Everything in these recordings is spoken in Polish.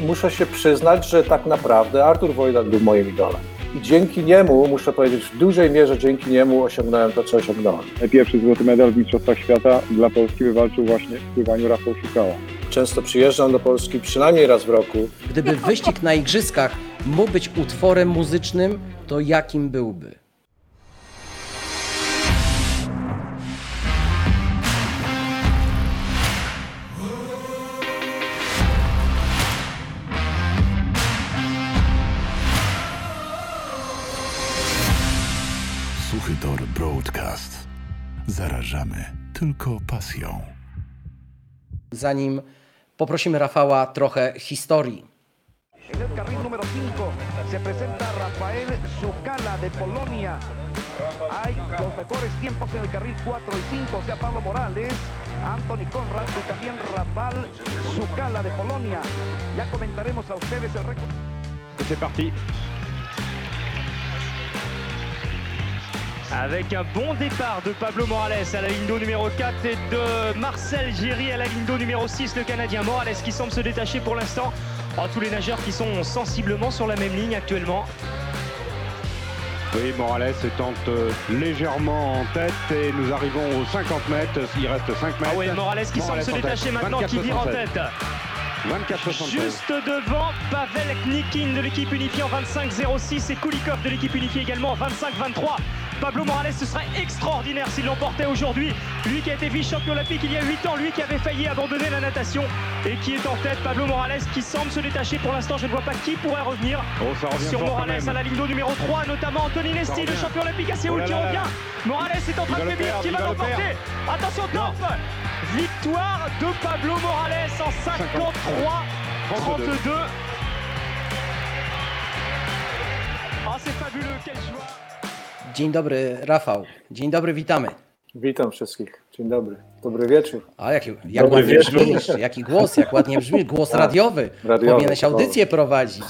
muszę się przyznać, że tak naprawdę Artur Wojdak był moim idolem. I dzięki niemu, muszę powiedzieć, w dużej mierze dzięki niemu osiągnąłem to, co osiągnąłem. Pierwszy złoty medal w Mistrzostwach Świata dla Polski wywalczył właśnie w pływaniu Rafał Szukała. Często przyjeżdżam do Polski przynajmniej raz w roku. Gdyby wyścig na igrzyskach mógł być utworem muzycznym, to jakim byłby? Zarażamy tylko pasją. Zanim poprosimy Rafała trochę historii. En el carril número 5 se presenta Rafael Zucala de Polonia. Hay los mejores tiempos en el carril 4 y 5, o sea, Pablo Morales, Anthony Conrad y también Rafael Zucala de Polonia. Ya comentaremos a ustedes el récord. C'est parti. Avec un bon départ de Pablo Morales à la ligne d'eau numéro 4 et de Marcel Giry à la ligne d'eau numéro 6, le Canadien Morales qui semble se détacher pour l'instant. Oh, tous les nageurs qui sont sensiblement sur la même ligne actuellement. Oui, Morales tente euh, légèrement en tête et nous arrivons aux 50 mètres. Il reste 5 mètres. Ah ouais, Morales qui semble se détacher maintenant, qui vire en 24-76. tête. 24 Juste devant Pavel Knikin de l'équipe unifiée en 25-06 et Kulikov de l'équipe unifiée également en 25-23. Pablo Morales, ce serait extraordinaire s'il l'emportait aujourd'hui. Lui qui a été vice-champion olympique il y a 8 ans, lui qui avait failli abandonner la natation et qui est en tête. Pablo Morales qui semble se détacher pour l'instant. Je ne vois pas qui pourrait revenir Oh, sur Morales à la ligne d'eau numéro 3, notamment Anthony Nesti, le champion olympique à Séoul Oh qui revient. Morales est en train de faiblir, qui va va le l'emporter. Attention, top Victoire de Pablo Morales en 53 32. Ah, c'est fabuleux, quelle joie Dzień dobry, Rafał. Dzień dobry, witamy. Witam wszystkich. Dzień dobry. Dobry wieczór. A jak, jak Dobry ładnie wieczór. brzmisz, jaki głos, jak ładnie brzmisz, głos Tak, radiowy. radiowy, Powinieneś to- audycję prowadzić.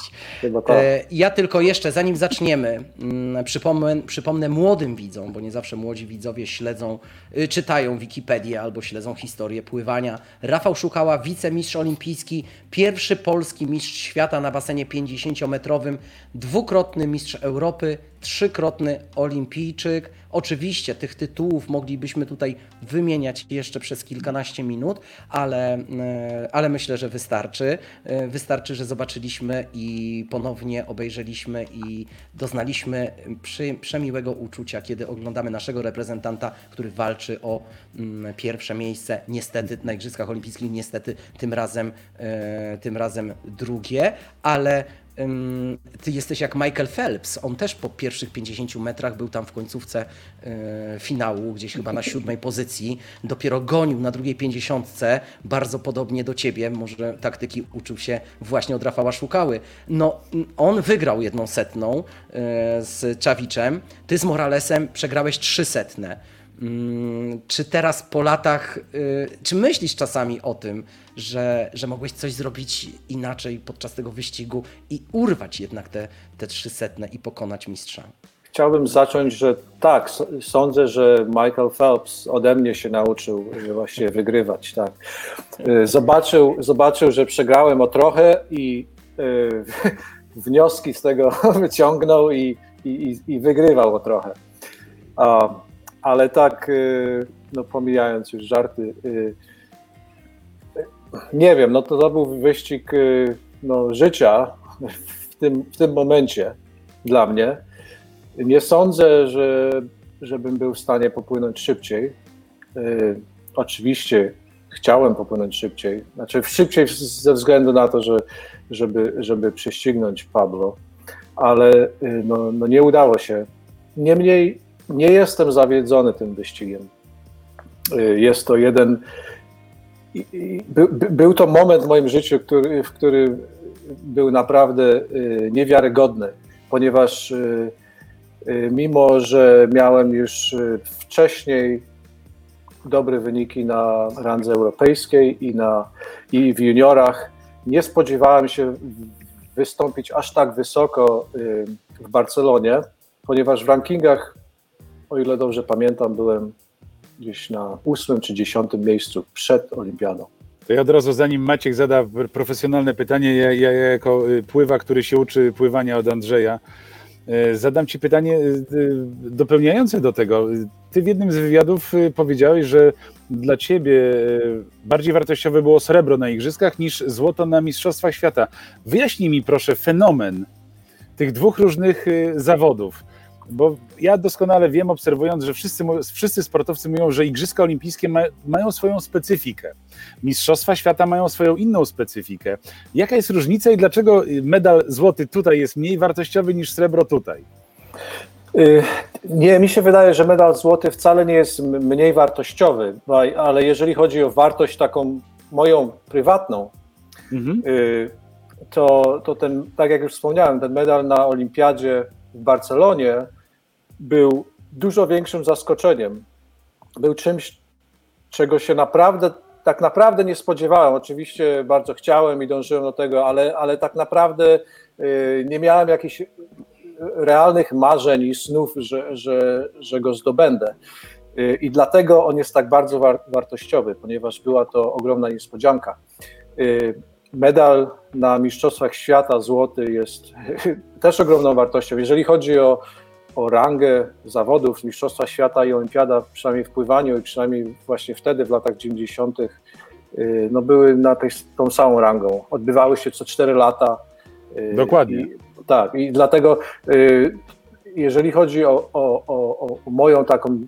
Tak. E, Ja tylko jeszcze, zanim zaczniemy, mm, przypomnę, przypomnę młodym widzom, bo nie zawsze młodzi widzowie śledzą, y, czytają Wikipedię albo śledzą historię pływania. Rafał Szukała, wicemistrz olimpijski, pierwszy polski mistrz świata na basenie 50-metrowym, dwukrotny mistrz Europy, trzykrotny olimpijczyk. Oczywiście tych tytułów moglibyśmy tutaj wymieniać jeszcze przez kilkanaście minut, ale, e, ale myślę, że wystarczy. E, Wystarczy, że zobaczyliśmy i ponownie obejrzeliśmy i doznaliśmy przy, przemiłego uczucia, kiedy oglądamy naszego reprezentanta, który walczy o mm, pierwsze miejsce. Niestety na Igrzyskach Olimpijskich, niestety tym razem, e, tym razem drugie, ale Ty jesteś jak Michael Phelps. On też po pierwszych 50 metrach był tam w końcówce e, finału, gdzieś chyba na siódmej pozycji. Dopiero gonił na drugiej 50, bardzo podobnie do ciebie. Może taktyki uczył się właśnie od Rafała Szukały. No, on wygrał jedną setną e, z Czawiczem. Ty z Moralesem przegrałeś trzy setne. Mm, Czy teraz po latach, y, czy myślisz czasami o tym, że, że mogłeś coś zrobić inaczej podczas tego wyścigu i urwać jednak te, te trzysetne i pokonać mistrza? Chciałbym zacząć, że tak, sądzę, że Michael Phelps ode mnie się nauczył że właśnie wygrywać. Tak. Y, Zobaczył, zobaczył, że przegrałem o trochę i y, wnioski z tego wyciągnął i, i, i- wygrywał o trochę. Ale tak, y, no pomijając już żarty, y, nie wiem, no to, to był wyścig y, no, życia w tym, w tym momencie dla mnie. Nie sądzę, że, żebym był w stanie popłynąć szybciej. Oczywiście chciałem popłynąć szybciej. Znaczy szybciej ze względu na to, że, żeby, żeby prześcignąć Pablo, ale no, no nie udało się. Niemniej nie jestem zawiedzony tym wyścigiem. Y, jest to jeden. Był, by- był to moment w moim życiu, który, w który był naprawdę y, niewiarygodny, ponieważ y, mimo, że miałem już wcześniej dobre wyniki na randze europejskiej i, na, i w juniorach, nie spodziewałem się wystąpić aż tak wysoko w Barcelonie, ponieważ w rankingach, o ile dobrze pamiętam, byłem gdzieś na ósmym czy dziesiątym miejscu przed olimpiadą. To ja od razu, zanim Maciek zada profesjonalne pytanie, ja, ja jako y, pływa, który się uczy pływania od Andrzeja, y, zadam Ci pytanie y, dopełniające do tego. Ty w jednym z wywiadów powiedziałeś, że dla Ciebie bardziej wartościowe było srebro na Igrzyskach niż złoto na Mistrzostwach Świata. Wyjaśnij mi proszę fenomen tych dwóch różnych zawodów bo ja doskonale wiem, obserwując, że wszyscy, wszyscy sportowcy mówią, że Igrzyska Olimpijskie ma, mają swoją specyfikę. Mistrzostwa Świata mają swoją inną specyfikę. Jaka jest różnica i dlaczego medal złoty tutaj jest mniej wartościowy niż srebro tutaj? Y, nie, mi się wydaje, że medal złoty wcale nie jest mniej wartościowy, ale jeżeli chodzi o wartość taką moją prywatną, mhm. Y, to, to ten, tak jak już wspomniałem, ten medal na Olimpiadzie w Barcelonie był dużo większym zaskoczeniem. Był czymś, czego się naprawdę, tak naprawdę nie spodziewałem. Oczywiście bardzo chciałem i dążyłem do tego, ale, ale tak naprawdę y, nie miałem jakichś realnych marzeń i snów, że, że, że go zdobędę. Y, I dlatego on jest tak bardzo wartościowy, ponieważ była to ogromna niespodzianka. Medal na Mistrzostwach Świata złoty jest też ogromną wartością. Jeżeli chodzi o, o rangę zawodów, Mistrzostwa Świata i Olimpiada, przynajmniej w pływaniu i przynajmniej właśnie wtedy, w latach 90., y, no były na tej, tą samą rangą. Odbywały się co 4 lata. Y, Dokładnie. I, tak, i dlatego y, jeżeli chodzi o, o, o, o moją taką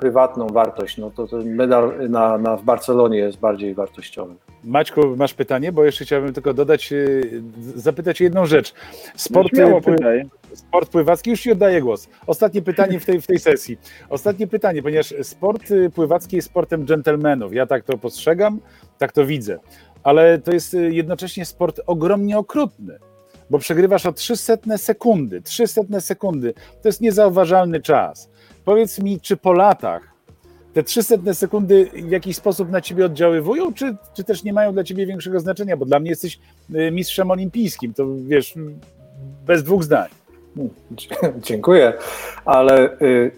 prywatną wartość, no to ten medal na, na, w Barcelonie jest bardziej wartościowy. Maćku, masz pytanie? Bo jeszcze chciałbym tylko dodać, y, zapytać jedną rzecz. Sport, sport pływacki, już Ci oddaję głos. Ostatnie pytanie w tej, w tej sesji. Ostatnie pytanie, ponieważ sport y, pływacki jest sportem dżentelmenów. Ja tak to postrzegam, tak to widzę. Ale to jest y, jednocześnie sport ogromnie okrutny bo przegrywasz o 300 sekundy. 300 sekundy to jest niezauważalny czas. Powiedz mi, czy po latach te 300 sekundy w jakiś sposób na ciebie oddziaływują, czy, czy też nie mają dla ciebie większego znaczenia? Bo dla mnie jesteś y, mistrzem olimpijskim, to wiesz, bez dwóch zdań. Dziękuję, ale y,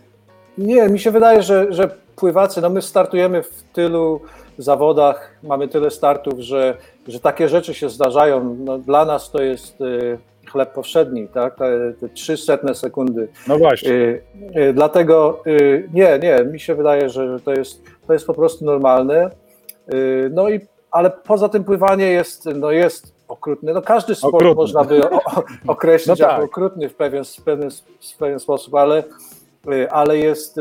nie, mi się wydaje, że, że pływacy, no my startujemy w tylu zawodach, mamy tyle startów, że, że takie rzeczy się zdarzają. No, dla nas to jest y, chleb powszedni, tak? Te, te 300 sekundy. No właśnie. Y, y, dlatego y, nie, nie, mi się wydaje, że to jest, to jest po prostu normalne. No i, ale poza tym pływanie jest, no jest okrutny. No każdy sport okrutny. można by o, określić no jako tak. okrutny w pewien, w pewien, w pewien sposób, ale ale jest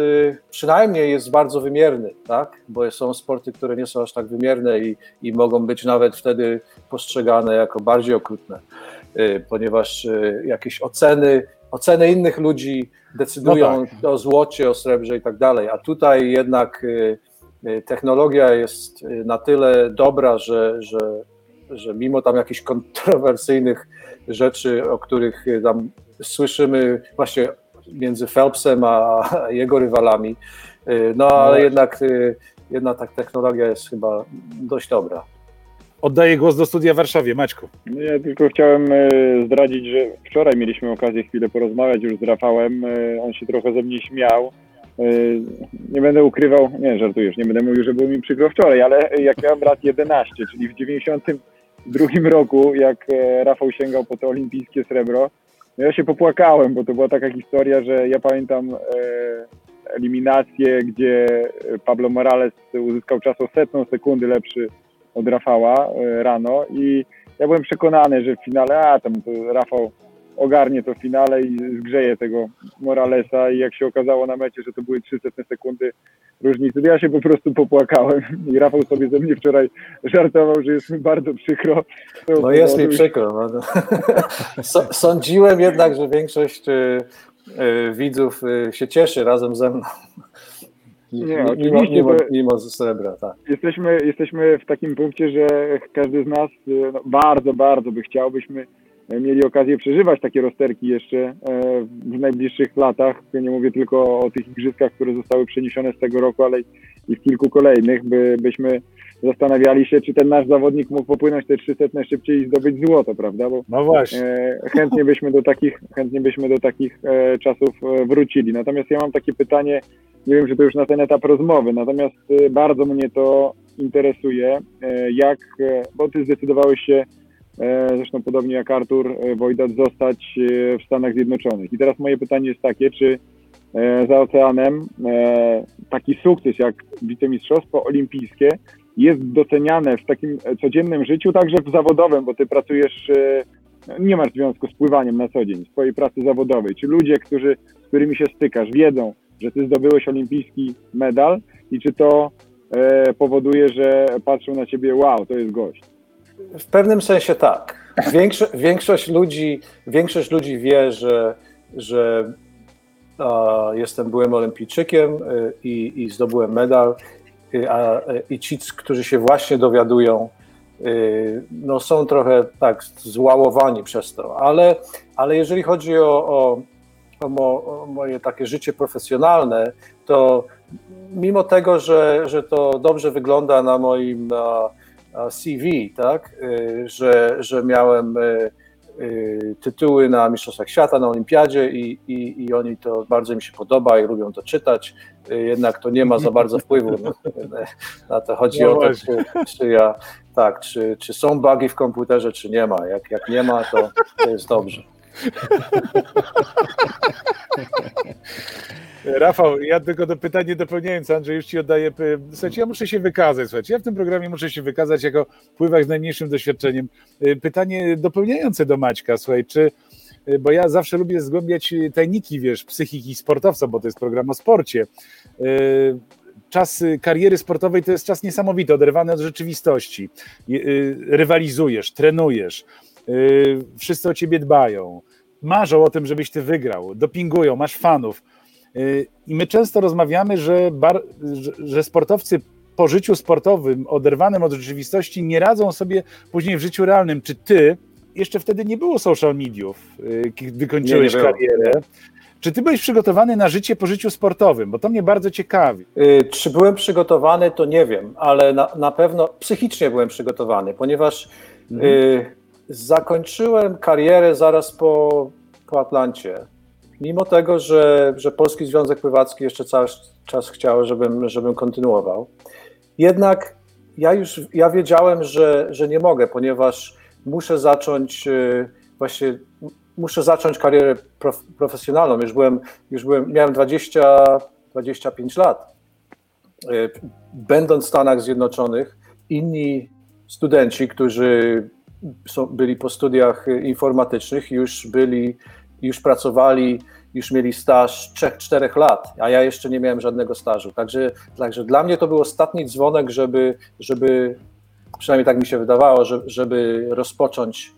przynajmniej jest bardzo wymierny, tak? Bo są sporty, które nie są aż tak wymierne i, i mogą być nawet wtedy postrzegane jako bardziej okrutne. Y, ponieważ y, jakieś oceny, oceny innych ludzi decydują no tak. o złocie, o srebrze i tak dalej. A tutaj jednak y, technologia jest na tyle dobra, że, że, że mimo tam jakichś kontrowersyjnych rzeczy, o których tam słyszymy właśnie między Phelpsem a jego rywalami, no ale no. jednak, jednak ta technologia jest chyba dość dobra. Oddaję głos do studia w Warszawie. Maćku. No ja tylko chciałem e, zdradzić, że wczoraj mieliśmy okazję chwilę porozmawiać już z Rafałem. E, on się trochę ze mnie śmiał. E, nie będę ukrywał, nie żartujesz, nie będę mówił, że było mi przykro wczoraj, ale jak miałem lat 11, czyli w 92 roku, jak Rafał sięgał po to olimpijskie srebro, no ja się popłakałem, bo to była taka historia, że ja pamiętam eliminację, gdzie Pablo Morales uzyskał czas o setną sekundy lepszy od Rafała e, rano i ja byłem przekonany, że w finale, a tam Rafał ogarnie to w finale i zgrzeje tego Moralesa i jak się okazało na mecie, że to były 300 sekundy różnicy, to ja się po prostu popłakałem i Rafał sobie ze mnie wczoraj żartował, że jest mi bardzo przykro. No jest mi przykro. No. Sądziłem jednak, że większość y, y, widzów y, się cieszy razem ze mną. Nie, oczywiście, mimo, mimo srebra, tak. Jesteśmy, jesteśmy w takim punkcie, że każdy z nas no, bardzo, bardzo by chciał, byśmy mieli okazję przeżywać takie rozterki jeszcze e, w najbliższych latach. Nie mówię tylko o tych igrzyskach, które zostały przeniesione z tego roku, ale i w kilku kolejnych, by, byśmy zastanawiali się, czy ten nasz zawodnik mógł popłynąć te 300 szybciej i zdobyć złoto, prawda? Bo no właśnie. E, chętnie byśmy do takich, chętnie byśmy do takich e, czasów wrócili. Natomiast ja mam takie pytanie, nie wiem, czy to już na ten etap rozmowy, natomiast bardzo mnie to interesuje, jak, bo ty zdecydowałeś się, zresztą podobnie jak Artur e, Wojdat, zostać e, w Stanach Zjednoczonych. I teraz moje pytanie jest takie, czy e, za oceanem e, taki sukces jak wicemistrzostwo olimpijskie jest doceniane w takim e, codziennym życiu, także w zawodowym, bo ty pracujesz, e, nie masz związku z pływaniem na co dzień, swojej pracy zawodowej. Czy ludzie, którzy, z którymi się stykasz, wiedzą, że ty zdobyłeś olimpijski medal i czy to e, powoduje, że patrzą na ciebie, wow, to jest gość. W pewnym sensie tak. Większo większość, ludzi, większość ludzi wie, że, że a, jestem byłym olimpijczykiem y, i, i zdobyłem medal, y, a, i ci, którzy się właśnie dowiadują, y, no są trochę tak złałowani przez to, ale, ale jeżeli chodzi o, o, o, mo, o moje takie życie profesjonalne, to mimo tego, że, że to dobrze wygląda na moim a, a CV, tak, y, że, że miałem y, y, tytuły na Mistrzostwach Świata, na Olimpiadzie i, i, i oni to bardzo mi się podoba i lubią to czytać, jednak to nie ma za bardzo wpływu na, na to. Chodzi No o to, czy, czy ja, tak, czy, czy są bugi w komputerze, czy nie ma. Jak, jak nie ma, to, to jest dobrze. Rafał, ja tylko do pytanie dopełniając, Andrzej, już Ci oddaję. p- Słuchajcie, ja muszę się wykazać, słuchajcie, ja w tym programie muszę się wykazać jako pływak z najmniejszym doświadczeniem. Y, Pytanie dopełniające do Maćka, słuchaj, czy, y, bo ja zawsze lubię zgłębiać y, tajniki, wiesz, psychiki sportowca, bo to jest program o sporcie. Y, Czas y, kariery sportowej to jest czas niesamowity, oderwany od rzeczywistości. Y, y, Rywalizujesz, trenujesz, y, wszyscy o ciebie dbają, marzą o tym, żebyś ty wygrał, dopingują, masz fanów. Y, I my często rozmawiamy, że, bar, że, sportowcy po życiu sportowym, oderwanym od rzeczywistości, nie radzą sobie później w życiu realnym. Czy ty, jeszcze wtedy nie było social mediów, y, kiedy kończyłeś Nie, nie było. karierę, czy ty byłeś przygotowany na życie po życiu sportowym? Bo to mnie bardzo ciekawi. Y, Czy byłem przygotowany, to nie wiem, ale na, na pewno psychicznie byłem przygotowany, ponieważ y, zakończyłem karierę zaraz po, po Atlancie. Mimo tego, że, że Polski Związek Pływacki jeszcze cały czas chciał, żebym, żebym kontynuował. Jednak ja już ja wiedziałem, że, że nie mogę, ponieważ muszę zacząć y, właśnie muszę zacząć karierę prof, profesjonalną. Już byłem, już byłem, miałem 20, 25 lat. Y, Będąc w Stanach Zjednoczonych, inni studenci, którzy byli po studiach y, informatycznych, już byli, już pracowali, już mieli staż 3-4 lat, a ja jeszcze nie miałem żadnego stażu. Także, także dla mnie to był ostatni dzwonek, żeby, żeby przynajmniej tak mi się wydawało, że, żeby rozpocząć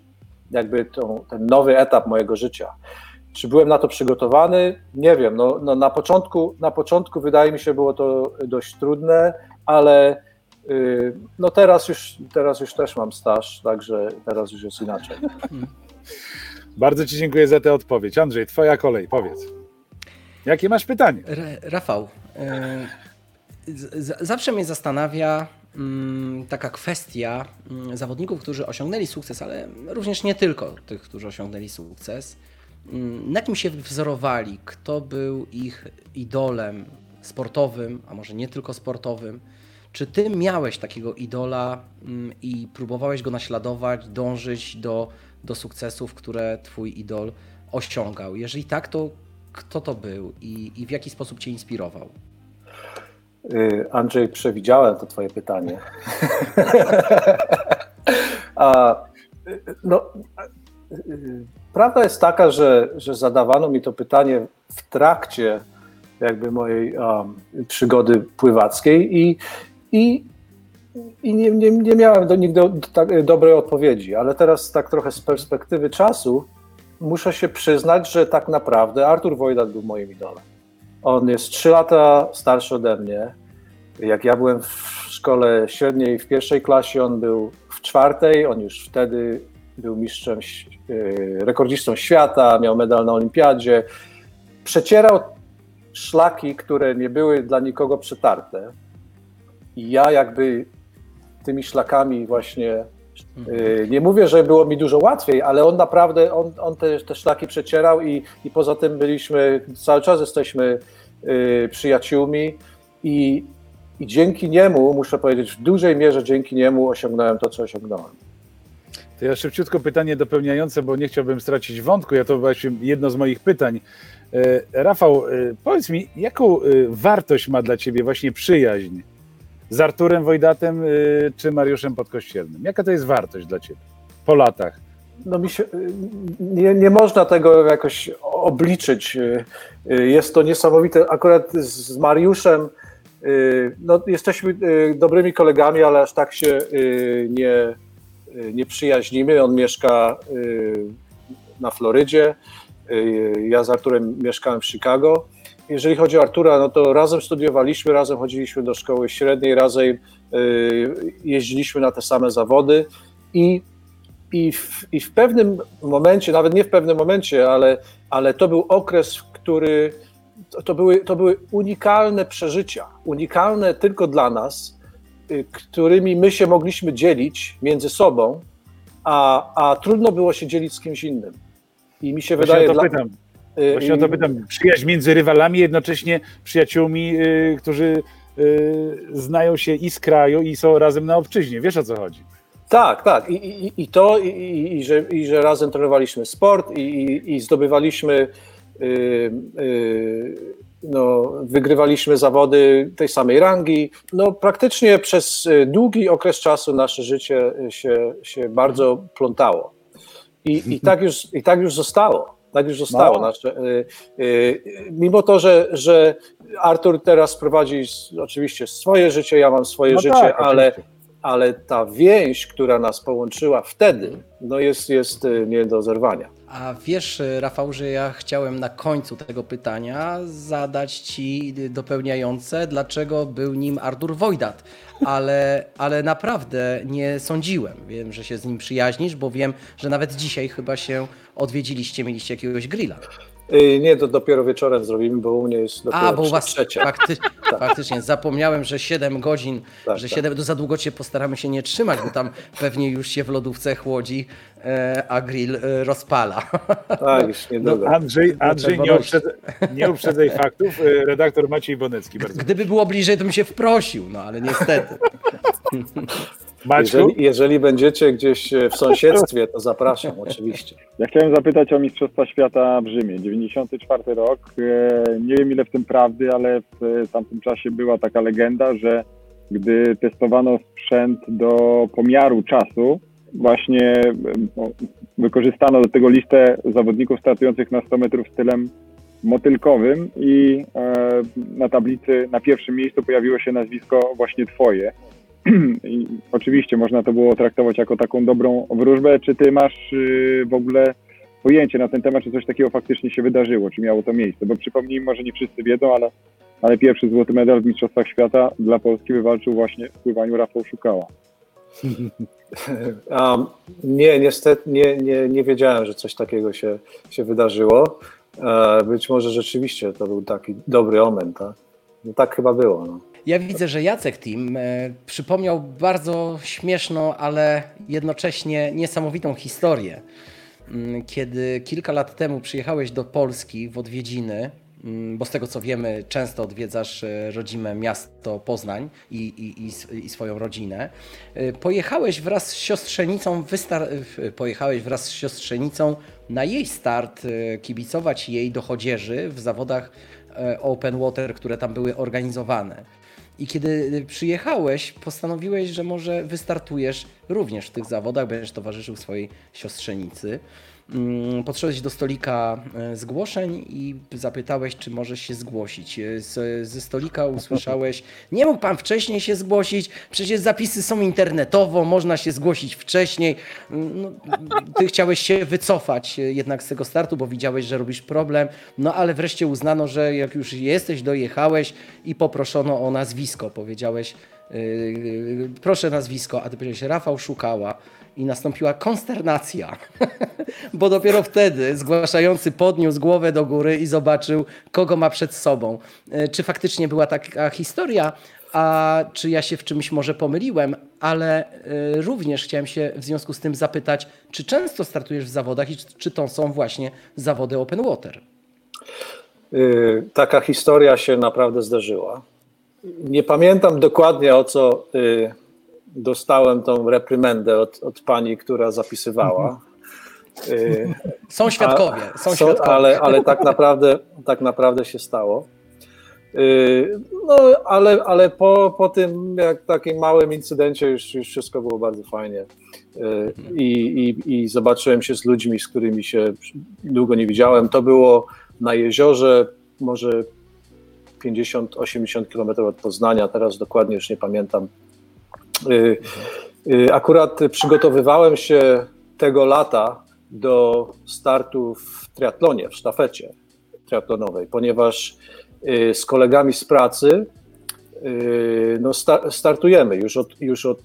jakby tą, ten nowy etap mojego życia. Czy byłem na to przygotowany? Nie wiem. No, no na, początku, na początku wydaje mi się było to dość trudne, ale no teraz już, teraz już też mam staż, także teraz już jest inaczej. Bardzo Ci dziękuję za tę odpowiedź. Andrzej, Twoja kolej, powiedz. Jakie masz pytanie? R- Rafał, y, zawsze mnie zastanawia mm, taka kwestia mm, zawodników, którzy osiągnęli sukces, ale również nie tylko tych, którzy osiągnęli sukces. Mm, Na kim się wzorowali? Kto był ich idolem sportowym, a może nie tylko sportowym? Czy ty miałeś takiego idola mm, i próbowałeś go naśladować, dążyć do, do sukcesów, które twój idol osiągał? Jeżeli tak, to kto to był i, i w jaki sposób cię inspirował? Yy, Andrzej, przewidziałem to Twoje pytanie. A, no, prawda jest taka, że, że zadawano mi to pytanie w trakcie jakby mojej um, przygody pływackiej i, i, i nie, nie, nie miałem do nigdy tak, dobrej odpowiedzi, ale teraz tak trochę z perspektywy czasu muszę się przyznać, że tak naprawdę Artur Wojdat był moim idolem. On jest trzy lata starszy ode mnie. Jak ja byłem w szkole średniej w pierwszej klasie, on był w czwartej, on już wtedy był mistrzem, yy, rekordzistą świata, miał medal na olimpiadzie. Przecierał szlaki, które nie były dla nikogo przetarte. I ja jakby tymi szlakami właśnie Yy, Nie mówię, że było mi dużo łatwiej, ale on naprawdę, on, on te, te szlaki przecierał i, i poza tym byliśmy, cały czas jesteśmy yy, przyjaciółmi i, i dzięki niemu, muszę powiedzieć, w dużej mierze dzięki niemu osiągnąłem to, co osiągnąłem. To ja szybciutko pytanie dopełniające, bo nie chciałbym stracić wątku. Ja to właśnie jedno z moich pytań. E, Rafał, e, powiedz mi, jaką wartość ma dla ciebie właśnie przyjaźń z Arturem Wojdatem czy Mariuszem Podkościelnym? Jaka to jest wartość dla ciebie po latach? No mi się, nie, nie można tego jakoś obliczyć. Jest to niesamowite. Akurat z Mariuszem no, jesteśmy dobrymi kolegami, ale aż tak się nie, nie przyjaźnimy. On mieszka na Florydzie. Ja z Arturem mieszkałem w Chicago. Jeżeli chodzi o Artura, no to razem studiowaliśmy, razem chodziliśmy do szkoły średniej, razem jeździliśmy na te same zawody i i w, I w pewnym momencie, nawet nie w pewnym momencie, ale, ale to był okres, który to były, to były unikalne przeżycia, unikalne tylko dla nas, którymi my się mogliśmy dzielić między sobą, a, a trudno było się dzielić z kimś innym. I mi się Właśnie wydaje. o to dla- pytam. Właśnie o to pytam. Przyjaźń między rywalami, jednocześnie przyjaciółmi, y, którzy y, znają się i z kraju, i są razem na obczyźnie. Wiesz o co chodzi? Tak, tak. I, i, i to, i, i, że, i że razem trenowaliśmy sport i, zdobywaliśmy, y, y, no, wygrywaliśmy zawody tej samej rangi. No, praktycznie przez y, długi okres czasu nasze życie się, się bardzo plątało. I, i, tak już, I tak już zostało. Tak już zostało. No. Nasze, y, y, mimo to, że, że Artur teraz prowadzi oczywiście swoje życie, ja mam swoje No życie, tak, ale, oczywiście. Ale ta więź, która nas połączyła wtedy, no jest, jest y, nie do zerwania. A wiesz, Rafał, że ja chciałem na końcu tego pytania zadać Ci dopełniające, dlaczego był nim Artur Wojdat, ale, ale naprawdę nie sądziłem. Wiem, że się z nim przyjaźnisz, bo wiem, że nawet dzisiaj chyba się odwiedziliście, mieliście jakiegoś grilla. Y, Nie, to dopiero wieczorem zrobimy, bo u mnie jest dopiero A, bo u Was trzecia. fakty, faktycznie zapomniałem, że 7 godzin, Tak, że tak. 7, to za długo Cię postaramy się nie trzymać, bo tam pewnie już się w lodówce chłodzi, e, a grill e, rozpala. Tak, już niedługo. Andrzej, Andrzej nie, uprzedzaj, nie uprzedzaj faktów. Y, Redaktor Maciej Bonecki. Bardzo. Gdyby było bliżej, to bym się wprosił, no ale niestety. Jeżeli, jeżeli będziecie gdzieś e, w sąsiedztwie, to zapraszam oczywiście. Ja chciałem zapytać o Mistrzostwa Świata w Rzymie. 94 rok. E, Nie wiem ile w tym prawdy, ale w e, tamtym czasie była taka legenda, że gdy testowano sprzęt do pomiaru czasu, właśnie no, wykorzystano do tego listę zawodników startujących na 100 metrów stylem motylkowym i na tablicy na pierwszym miejscu pojawiło się nazwisko właśnie twoje. I oczywiście można to było traktować jako taką dobrą wróżbę. Czy ty masz y, w ogóle pojęcie na ten temat, czy coś takiego faktycznie się wydarzyło, czy miało to miejsce? Bo przypomnijmy, może nie wszyscy wiedzą, ale, ale pierwszy złoty medal w Mistrzostwach Świata dla Polski wywalczył właśnie w pływaniu Rafał Szukała. Um, nie, niestety nie, nie, nie wiedziałem, że coś takiego się, się wydarzyło. E, Być może rzeczywiście to był taki dobry omen, tak? No, tak chyba było. No. Ja widzę, że Jacek Team e, przypomniał bardzo śmieszną, ale jednocześnie niesamowitą historię. Mm, Kiedy kilka lat temu przyjechałeś do Polski w odwiedziny, mm, bo z tego co wiemy, często odwiedzasz e, rodzime miasto Poznań i, i, i, i swoją rodzinę. E, Pojechałeś wraz z siostrzenicą, wystar- pojechałeś wraz z siostrzenicą na jej start, kibicować jej do chodzieży w zawodach open water, które tam były organizowane. I kiedy przyjechałeś, postanowiłeś, że może wystartujesz również w tych zawodach, będziesz towarzyszył swojej siostrzenicy. Mm, Podszedłeś do stolika e, zgłoszeń i zapytałeś, czy możesz się zgłosić. E, Z, ze stolika usłyszałeś, nie mógł pan wcześniej się zgłosić, przecież zapisy są internetowo, można się zgłosić wcześniej. Mm, No, ty chciałeś się wycofać e, jednak z tego startu, bo widziałeś, że robisz problem, no ale wreszcie uznano, że jak już jesteś, dojechałeś i poproszono o nazwisko. Powiedziałeś, proszę nazwisko, a ty powiedziałeś, Rafał Szukała. I nastąpiła konsternacja, bo dopiero wtedy zgłaszający podniósł głowę do góry i zobaczył, kogo ma przed sobą. Yy, Czy faktycznie była taka historia, a czy ja się w czymś może pomyliłem, ale y, również chciałem się w związku z tym zapytać, czy często startujesz w zawodach i czy, to są właśnie zawody open water? Y, Taka historia się naprawdę zdarzyła. nie pamiętam dokładnie o co dostałem tą reprymendę od, od pani, która zapisywała. Y, Są świadkowie, a- są są- świadkowie. ale, ale tak naprawdę tak naprawdę się stało. Y, No, ale, ale po, po tym jak takim małym incydencie już, już wszystko było bardzo fajnie. Y, I, i, I zobaczyłem się z ludźmi, z którymi się długo nie widziałem. To było na jeziorze, może 50-80 km od Poznania, teraz dokładnie już nie pamiętam. Y, y, Akurat przygotowywałem się tego lata do startu w triatlonie, w sztafecie triatlonowej, ponieważ y, z kolegami z pracy no sta- startujemy już od, już od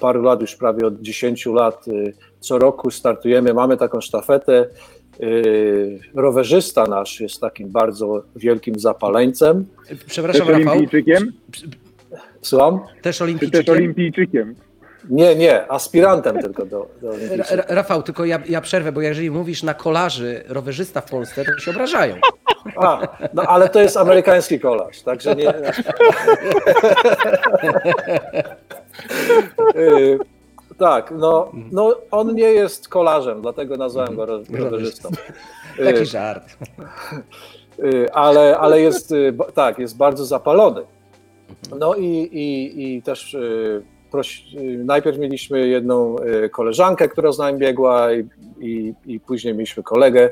paru lat, już prawie od 10 lat. Co roku startujemy, mamy taką sztafetę. Rowerzysta nasz jest takim bardzo wielkim zapaleńcem. Przepraszam, Rafał? Słucham? też Czy też olimpijczykiem. olimpijczykiem? Nie, nie, aspirantem tylko do, do Rafał, tylko ja, ja przerwę, bo jeżeli mówisz na kolarzy rowerzysta w Polsce, to się obrażają. A, no ale to jest amerykański kolarz, także nie. Y, tak, no, no on nie jest kolarzem, dlatego nazwałem go ro- rowerzystą. Taki Y, żart. y, ale, ale jest, y, tak, jest bardzo zapalony. No i, i, i też y, proś, y, najpierw mieliśmy jedną y, koleżankę, która z nami biegła i, i, i później mieliśmy kolegę.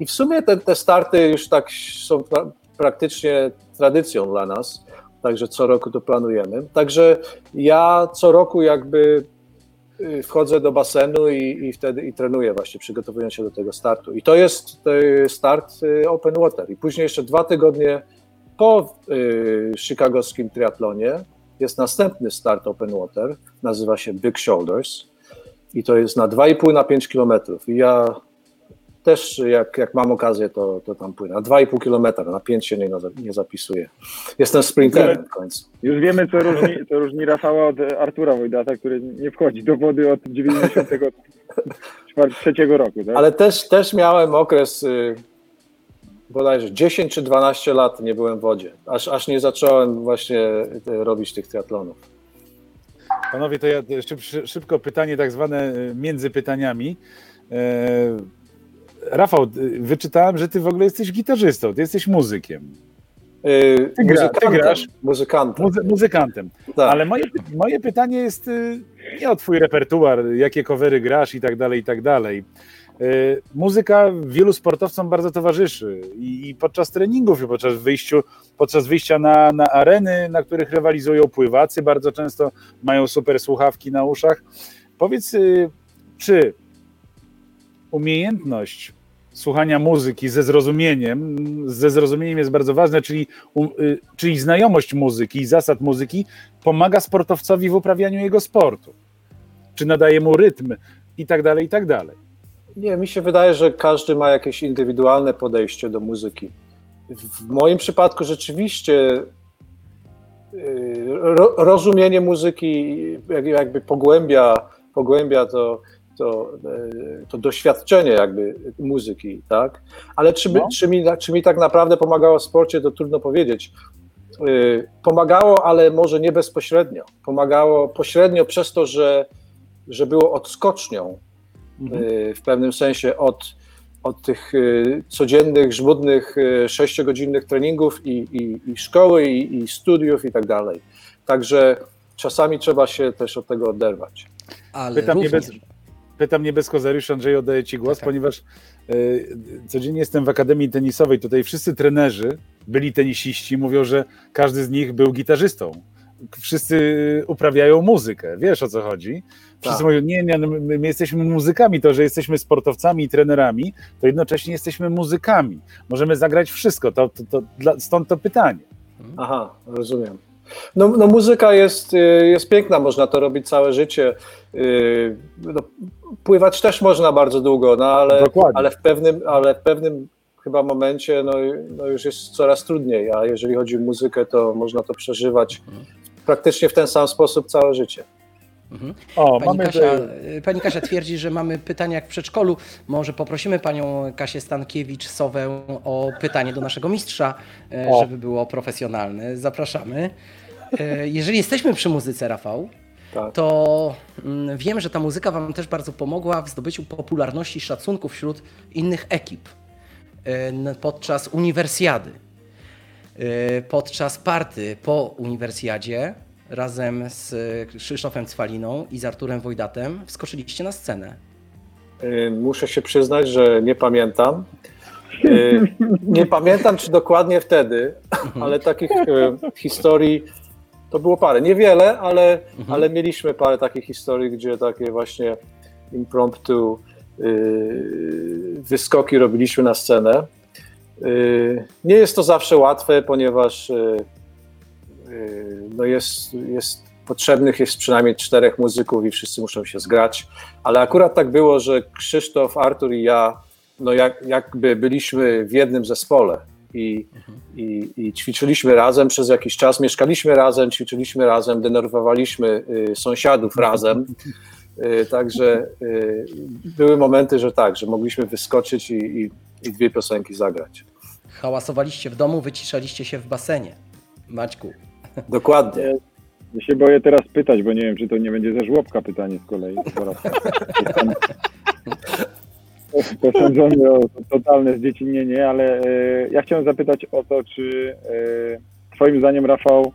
I w sumie te, te starty już tak są pra, praktycznie tradycją dla nas, także co roku to planujemy. Także ja co roku jakby wchodzę do basenu i, i wtedy i trenuję właśnie, przygotowując się do tego startu. I to jest start open water. I później jeszcze dwa tygodnie po y, chicagowskim triatlonie jest następny start open water, nazywa się Big Shoulders i to jest na 2,5 na 5 kilometrów. I ja też jak, jak mam okazję, to, to tam płynę. Na 2,5 kilometra, na 5 się nie, nie zapisuję. Jestem sprinterem w końcu. Już wiemy, co różni, co różni Rafała od Artura Wojdata, który nie wchodzi do wody od 93 roku. Tak? Ale też, też miałem okres y, bodajże 10 czy 12 lat nie byłem w wodzie, aż, aż nie zacząłem właśnie y, robić tych triatlonów. Panowie, to ja szyb, szybko pytanie tak zwane y, między pytaniami. E, Rafał, wyczytałem, że ty w ogóle jesteś gitarzystą, ty jesteś muzykiem, Ty gra- muzykantem, ty grasz? muzykantem. muzy, muzykantem. tak. Ale moje, moje pytanie jest nie o twój repertuar, jakie covery grasz i tak dalej, i tak dalej. Y, Muzyka wielu sportowcom bardzo towarzyszy i, podczas treningów, i podczas, wyjściu, podczas wyjścia na, na areny, na których rywalizują pływacy, bardzo często mają super słuchawki na uszach. Powiedz, y, czy umiejętność słuchania muzyki ze zrozumieniem, ze zrozumieniem jest bardzo ważne, czyli, y, czyli znajomość muzyki i zasad muzyki pomaga sportowcowi w uprawianiu jego sportu. Czy nadaje mu rytm i tak dalej, i tak dalej. Nie, mi się wydaje, że każdy ma jakieś indywidualne podejście do muzyki. W moim przypadku rzeczywiście y, ro, rozumienie muzyki jak- jakby pogłębia, pogłębia to, to, y, to doświadczenie jakby muzyki, tak? Ale czy, No. czy, mi, czy mi tak naprawdę pomagało w sporcie, to trudno powiedzieć. Y, Pomagało, ale może nie bezpośrednio. Pomagało pośrednio przez to, że, że było odskocznią w pewnym sensie od, od tych y, codziennych, żmudnych, y, sześciogodzinnych treningów i, i, i szkoły, i, i studiów i tak dalej. Także czasami trzeba się też od tego oderwać. Ale Pytam nie bez, pytam nie bez kozariusz, Andrzej, oddaję Ci głos, Tak, tak. ponieważ y, codziennie jestem w Akademii Tenisowej. Tutaj wszyscy trenerzy, byli tenisiści, mówią, że każdy z nich był gitarzystą. Wszyscy uprawiają muzykę, wiesz o co chodzi. Wszyscy Tak. mówią, nie, nie, no my, my jesteśmy muzykami, to, że jesteśmy sportowcami i trenerami, to jednocześnie jesteśmy muzykami. Możemy zagrać wszystko, to, to, to, dla, stąd to pytanie. Aha, rozumiem. No, no muzyka jest, y, jest piękna, można to robić całe życie. Y, No, pływać też można bardzo długo, no ale, Dokładnie. ale, w, pewnym, ale w pewnym chyba momencie no, no już jest coraz trudniej, a jeżeli chodzi o muzykę, to można to przeżywać praktycznie w ten sam sposób całe życie. Mhm. O, Pani, mamy Kasia, pani Kasia twierdzi, że mamy pytania jak w przedszkolu. Może poprosimy panią Kasię Stankiewicz-Sowę o pytanie do naszego mistrza, e, O. żeby było profesjonalne. Zapraszamy. E, Jeżeli jesteśmy przy muzyce, Rafał, Tak. to mm, wiem, że ta muzyka Wam też bardzo pomogła w zdobyciu popularności i szacunku wśród innych ekip e, podczas uniwersjady. E, Podczas party po uniwersjadzie razem z Krzysztofem Cwaliną i z Arturem Wojdatem wskoczyliście na scenę. Y, Muszę się przyznać, że nie pamiętam. Y, Nie pamiętam, czy dokładnie wtedy, ale takich y, historii to było parę. Niewiele, ale, ale mieliśmy parę takich historii, gdzie takie właśnie impromptu y, wyskoki robiliśmy na scenę. Y, Nie jest to zawsze łatwe, ponieważ y, y, no jest, jest potrzebnych jest przynajmniej czterech muzyków i wszyscy muszą się zgrać. Ale akurat tak było, że Krzysztof, Artur i ja, no jak, jakby byliśmy w jednym zespole i, i, i ćwiczyliśmy razem przez jakiś czas, mieszkaliśmy razem, ćwiczyliśmy razem, denerwowaliśmy sąsiadów razem. Y, Także y, były momenty, że tak, że mogliśmy wyskoczyć i, i, i dwie piosenki zagrać. Hałasowaliście w domu, wyciszaliście się w basenie. Maćku. Dokładnie. Ja się boję teraz pytać, bo nie wiem, czy to nie będzie za żłobka pytanie z kolei. Jestem posądzony o totalne zdziecinnienie, ale e, ja chciałem zapytać o to, czy e, twoim zdaniem, Rafał,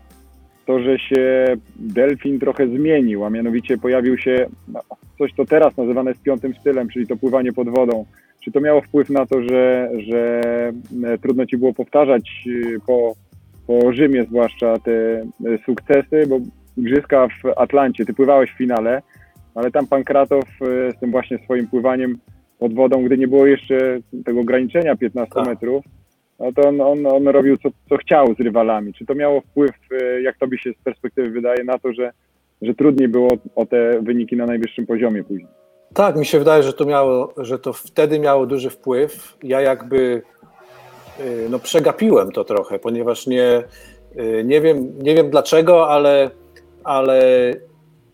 to, że się delfin trochę zmienił, a mianowicie pojawił się no, coś, co teraz nazywane jest piątym stylem, czyli to pływanie pod wodą. Czy to miało wpływ na to, że, że e, trudno ci było powtarzać e, po, po Rzymie zwłaszcza te e, sukcesy, bo igrzyska w Atlancie, ty pływałeś w finale, ale tam Pankratow e, z tym właśnie swoim pływaniem pod wodą, gdy nie było jeszcze tego ograniczenia 15 Tak. metrów, no to on, on, on robił co, co chciał z rywalami. Czy to miało wpływ, e, jak tobie się z perspektywy wydaje, na to, że, że trudniej było o te wyniki na najwyższym poziomie później? Tak, mi się wydaje, że to, miało, że to wtedy miało duży wpływ. Ja jakby y, no, przegapiłem to trochę, ponieważ nie, y, nie, wiem, nie wiem dlaczego, ale, ale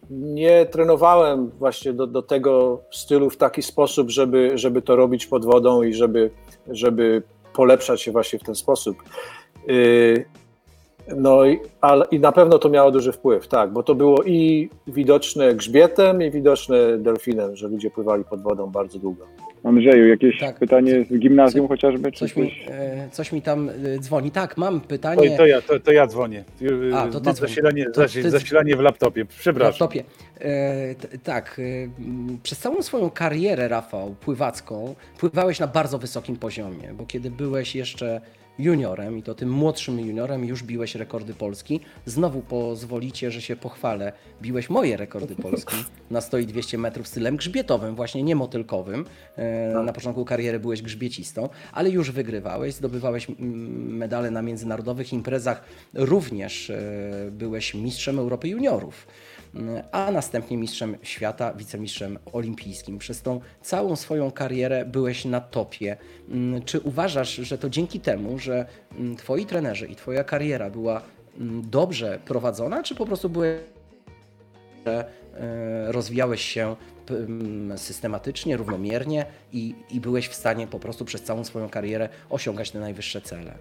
nie trenowałem właśnie do, do tego stylu w taki sposób, żeby, żeby to robić pod wodą i żeby, żeby polepszać się właśnie w ten sposób. Y, No i, ale, i na pewno to miało duży wpływ, tak, bo to było i widoczne grzbietem, i widoczne delfinem, że ludzie pływali pod wodą bardzo długo. Andrzeju, jakieś Tak. pytanie z gimnazjum chociażby? Czy Coś mi, coś? e, coś mi tam e, dzwoni. Tak, mam pytanie. to, ja, to, to ja dzwonię. A, to ty Mam dzwoń. zasilanie, To zasi- ty- zasilanie w laptopie. w Przepraszam. laptopie. E, t- tak, e, m, przez całą swoją karierę, Rafał, pływacką, pływałeś na bardzo wysokim poziomie, bo kiedy byłeś jeszcze juniorem, i to tym młodszym juniorem, już biłeś rekordy Polski. Znowu pozwolicie, że się pochwalę. Biłeś moje rekordy Polski na 100 i 200 metrów stylem grzbietowym, właśnie nie motylkowym. E, Na początku kariery byłeś grzbiecistą, ale już wygrywałeś, zdobywałeś medale na międzynarodowych imprezach. Również e, byłeś mistrzem Europy juniorów a następnie mistrzem świata, wicemistrzem olimpijskim. Przez tą całą swoją karierę byłeś na topie. Mm, Czy uważasz, że to dzięki temu, że mm, twoi trenerzy i twoja kariera była mm, dobrze prowadzona, czy po prostu byłeś że e, rozwijałeś się systematycznie, równomiernie i, i byłeś w stanie po prostu przez całą swoją karierę osiągać te najwyższe cele?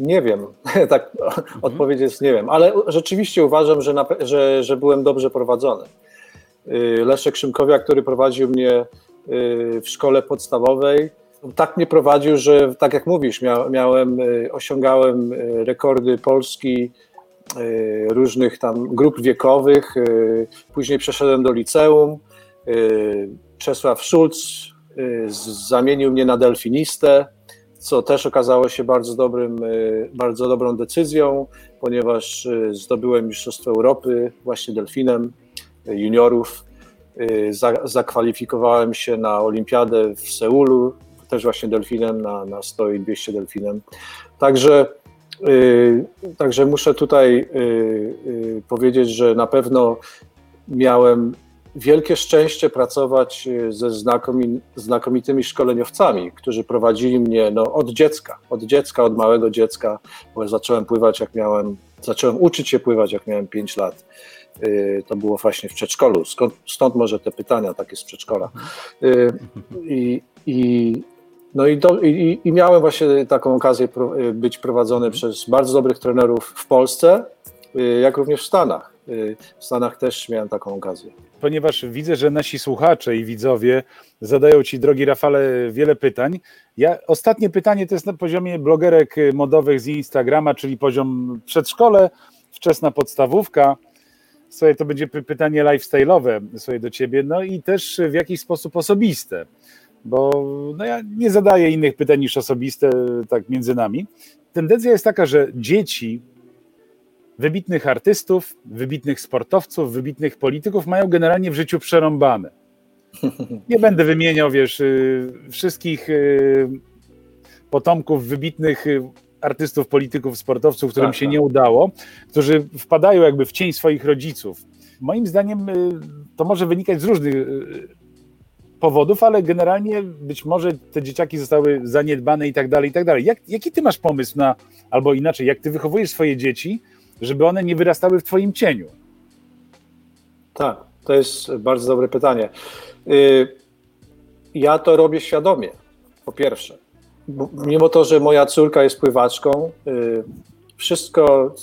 Nie wiem, tak odpowiedź jest nie wiem, ale rzeczywiście uważam, że, na, że, że byłem dobrze prowadzony. Y, Leszek Szymkowiak, który prowadził mnie y, w szkole podstawowej, tak mnie prowadził, że tak jak mówisz, mia, miałem, y, osiągałem rekordy Polski różnych tam grup wiekowych. Później przeszedłem do liceum. Czesław Szulc zamienił mnie na delfinistę co też okazało się bardzo, dobrym, y, bardzo dobrą decyzją, ponieważ y, zdobyłem Mistrzostwo Europy właśnie delfinem y, juniorów. Za- Zakwalifikowałem się na Olimpiadę w Seulu, też właśnie delfinem, na, na 100 i 200 delfinem. Także, także muszę tutaj powiedzieć, że na pewno miałem wielkie szczęście pracować e, ze znakomi, znakomitymi szkoleniowcami, którzy prowadzili mnie no, od dziecka, od dziecka, od małego dziecka, bo zacząłem pływać jak miałem zacząłem uczyć się pływać, jak miałem 5 lat. Y, To było właśnie w przedszkolu. Skąd, stąd może te pytania takie z przedszkola. Y, I, i, no i, do, i, i miałem właśnie taką okazję y, być prowadzony przez bardzo dobrych trenerów w Polsce, y, jak również w Stanach. Y, W Stanach też miałem taką okazję. Ponieważ widzę, że nasi słuchacze i widzowie zadają Ci, drogi Rafale, wiele pytań. Ja, ostatnie pytanie to jest na poziomie blogerek modowych z Instagrama, czyli poziom przedszkole, wczesna podstawówka. Słuchaj, to będzie py- pytanie lifestyle'owe słuchaj, do Ciebie, no i też w jakiś sposób osobiste, bo no ja nie zadaję innych pytań niż osobiste, tak między nami. Tendencja jest taka, że dzieci wybitnych artystów, wybitnych sportowców, wybitnych polityków mają generalnie w życiu przerąbane. Nie będę wymieniał, wiesz, y, wszystkich y, potomków wybitnych y, artystów, polityków, sportowców, którym Tak, się tak. nie udało, którzy wpadają jakby w cień swoich rodziców. Moim zdaniem to może wynikać z różnych powodów, ale generalnie być może te dzieciaki zostały zaniedbane i tak dalej, i tak dalej. Jak, jaki ty masz pomysł na, albo inaczej, jak ty wychowujesz swoje dzieci, żeby one nie wyrastały w twoim cieniu? Tak, to jest bardzo dobre pytanie. Y, Ja to robię świadomie, po pierwsze. Mimo to, że moja córka jest pływaczką, y, wszystko,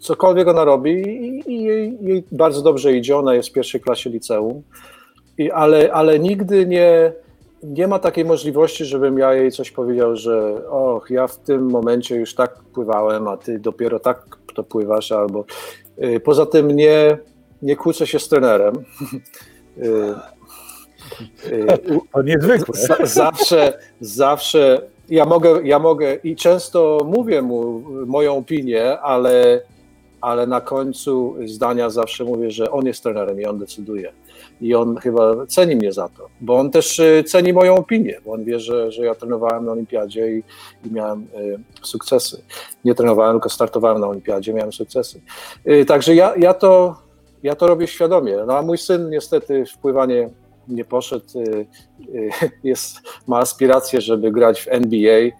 cokolwiek ona robi, i jej, jej bardzo dobrze idzie. Ona jest w pierwszej klasie liceum, I, ale, ale nigdy nie, nie ma takiej możliwości, żebym ja jej coś powiedział, że och, ja w tym momencie już tak pływałem, a ty dopiero tak to pływasz, albo y, poza tym nie, nie kłócę się z trenerem. Y, y, To niezwykłe. za- zawsze, zawsze ja mogę, ja mogę i często mówię mu moją opinię, ale, ale na końcu zdania zawsze mówię, że on jest trenerem i on decyduje. I on chyba ceni mnie za to, bo on też y, ceni moją opinię, bo on wie, że, że ja trenowałem na olimpiadzie i, i miałem y, sukcesy. Nie trenowałem, tylko startowałem na olimpiadzie, miałem sukcesy. Y, także ja, ja, to, ja to robię świadomie. No a mój syn niestety w pływanie nie poszedł, y, y, jest, ma aspiracje, żeby grać w NBA, y,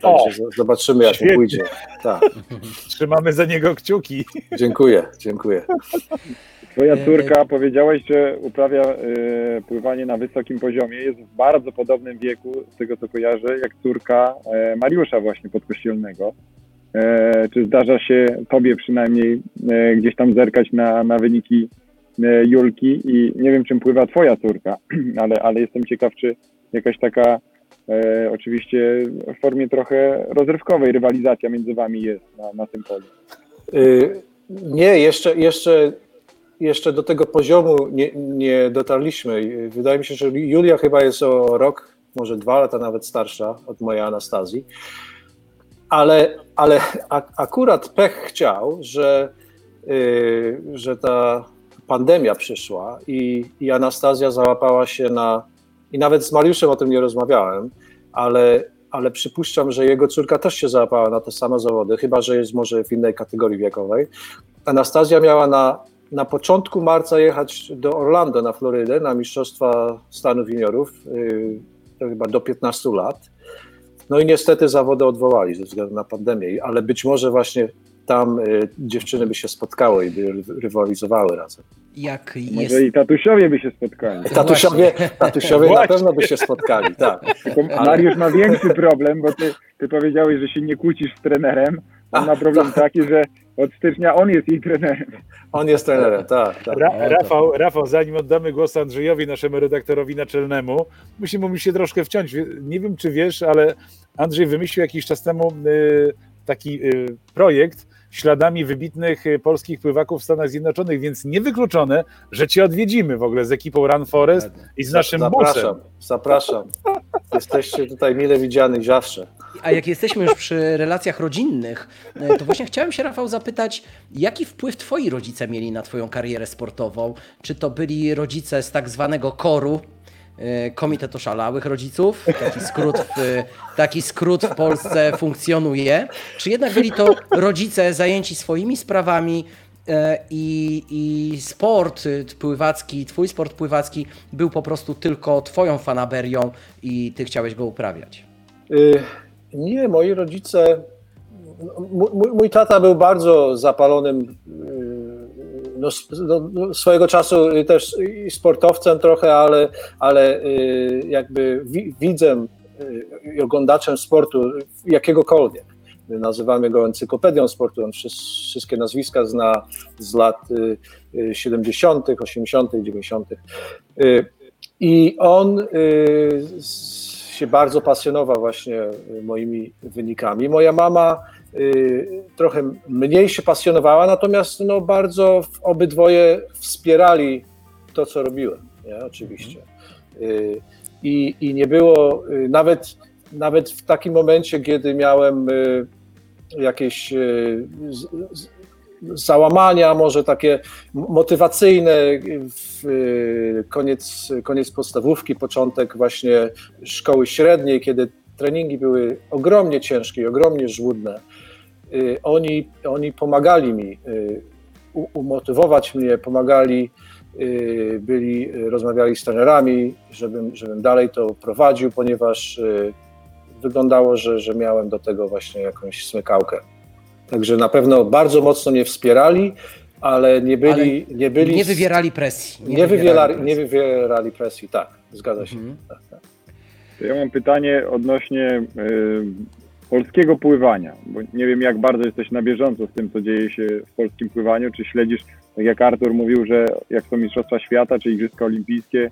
także O, zobaczymy jak mu świetnie. pójdzie. Tak, Trzymamy za niego kciuki. dziękuję, dziękuję. Twoja E, córka powiedziałeś, że uprawia e, pływanie na wysokim poziomie. Jest w bardzo podobnym wieku, z tego co kojarzę, jak córka e, Mariusza właśnie podkościelnego. E, czy zdarza się tobie przynajmniej e, gdzieś tam zerkać na, na wyniki Julki i nie wiem czym pływa twoja córka, ale, ale jestem ciekaw, czy jakaś taka e, oczywiście w formie trochę rozrywkowej rywalizacja między wami jest na, na tym polu. Y, Nie, jeszcze, jeszcze, jeszcze do tego poziomu nie, nie dotarliśmy. Y, Wydaje mi się, że Julia chyba jest o rok, może dwa lata nawet starsza od mojej Anastazji. Ale, ale akurat pech chciał, że, y, że ta pandemia przyszła i, i Anastazja załapała się na. I nawet z Mariuszem o tym nie rozmawiałem, ale, ale przypuszczam, że jego córka też się załapała na te same zawody, chyba że jest może w innej kategorii wiekowej. Anastazja miała na, na początku marca jechać do Orlando na Florydę na Mistrzostwa Stanów Juniorów, yy, chyba do 15 lat. No i niestety zawody odwołali ze względu na pandemię, ale być może właśnie tam y, dziewczyny by się spotkały i by ry- rywalizowały razem. Jak jest... Może i tatusiowie by się spotkali. Tatusiowie, tatusiowie na pewno by się spotkali, tak. Ale- Mariusz ma większy problem, bo ty, ty powiedziałeś, że się nie kłócisz z trenerem. On ma problem tak. taki, że od stycznia on jest jej trenerem. On jest trenerem, tak. tak. Ra, Rafał, Rafał, zanim oddamy głos Andrzejowi, naszemu redaktorowi naczelnemu, musimy mu się troszkę wciąć. Nie wiem, czy wiesz, ale Andrzej wymyślił jakiś czas temu y, taki y, projekt śladami wybitnych y, polskich pływaków w Stanach Zjednoczonych, więc niewykluczone, że cię odwiedzimy w ogóle z ekipą Run Forest i z naszym busem. Zapraszam, zapraszam. Jesteście tutaj mile widziani zawsze. A jak jesteśmy już przy relacjach rodzinnych, e, to właśnie chciałem się, Rafał, zapytać, jaki wpływ twoi rodzice mieli na twoją karierę sportową? Czy to byli rodzice z tak zwanego koru, Komitet Oszalałych Rodziców, taki skrót, w, taki skrót w Polsce funkcjonuje, czy jednak byli to rodzice zajęci swoimi sprawami e, i, i sport y, pływacki, twój sport pływacki był po prostu tylko twoją fanaberią i ty chciałeś go uprawiać? Y, Nie, moi rodzice mój, mój- tata był bardzo zapalonym yy, no, no, no, swojego czasu y, też sportowcem trochę, ale, ale yy, jakby wi, widzem yy, i oglądaczem sportu jakiegokolwiek. My Nazywamy go encyklopedią sportu. On wszys- wszystkie nazwiska zna z lat y, y, 70., 80., 90. Y, I on y, się bardzo pasjonował właśnie y, moimi wynikami. Moja mama y, trochę mniej się pasjonowała, natomiast no, bardzo obydwoje wspierali to, co robiłem, nie? oczywiście. Y, I, I nie było y, nawet, nawet w takim momencie, kiedy miałem y, jakieś y, załamania, może takie motywacyjne, y, koniec, koniec podstawówki, początek właśnie szkoły średniej, kiedy treningi były ogromnie ciężkie i ogromnie żmudne. Y, Oni, oni pomagali mi y, umotywować mnie, pomagali, y, byli, rozmawiali z trenerami, żebym, żebym dalej to prowadził, ponieważ wyglądało, że, że miałem do tego właśnie jakąś smykałkę. Także na pewno bardzo mocno mnie wspierali, ale nie byli. nie, byli Nie wywierali presji. nie, wywierali, presji. nie wywierali presji, tak, zgadza się. Mhm. Tak, tak. Ja mam pytanie odnośnie y, polskiego pływania, bo nie wiem jak bardzo jesteś na bieżąco z tym, co dzieje się w polskim pływaniu, czy śledzisz, tak jak Artur mówił, że jak są Mistrzostwa Świata, czy Igrzyska Olimpijskie,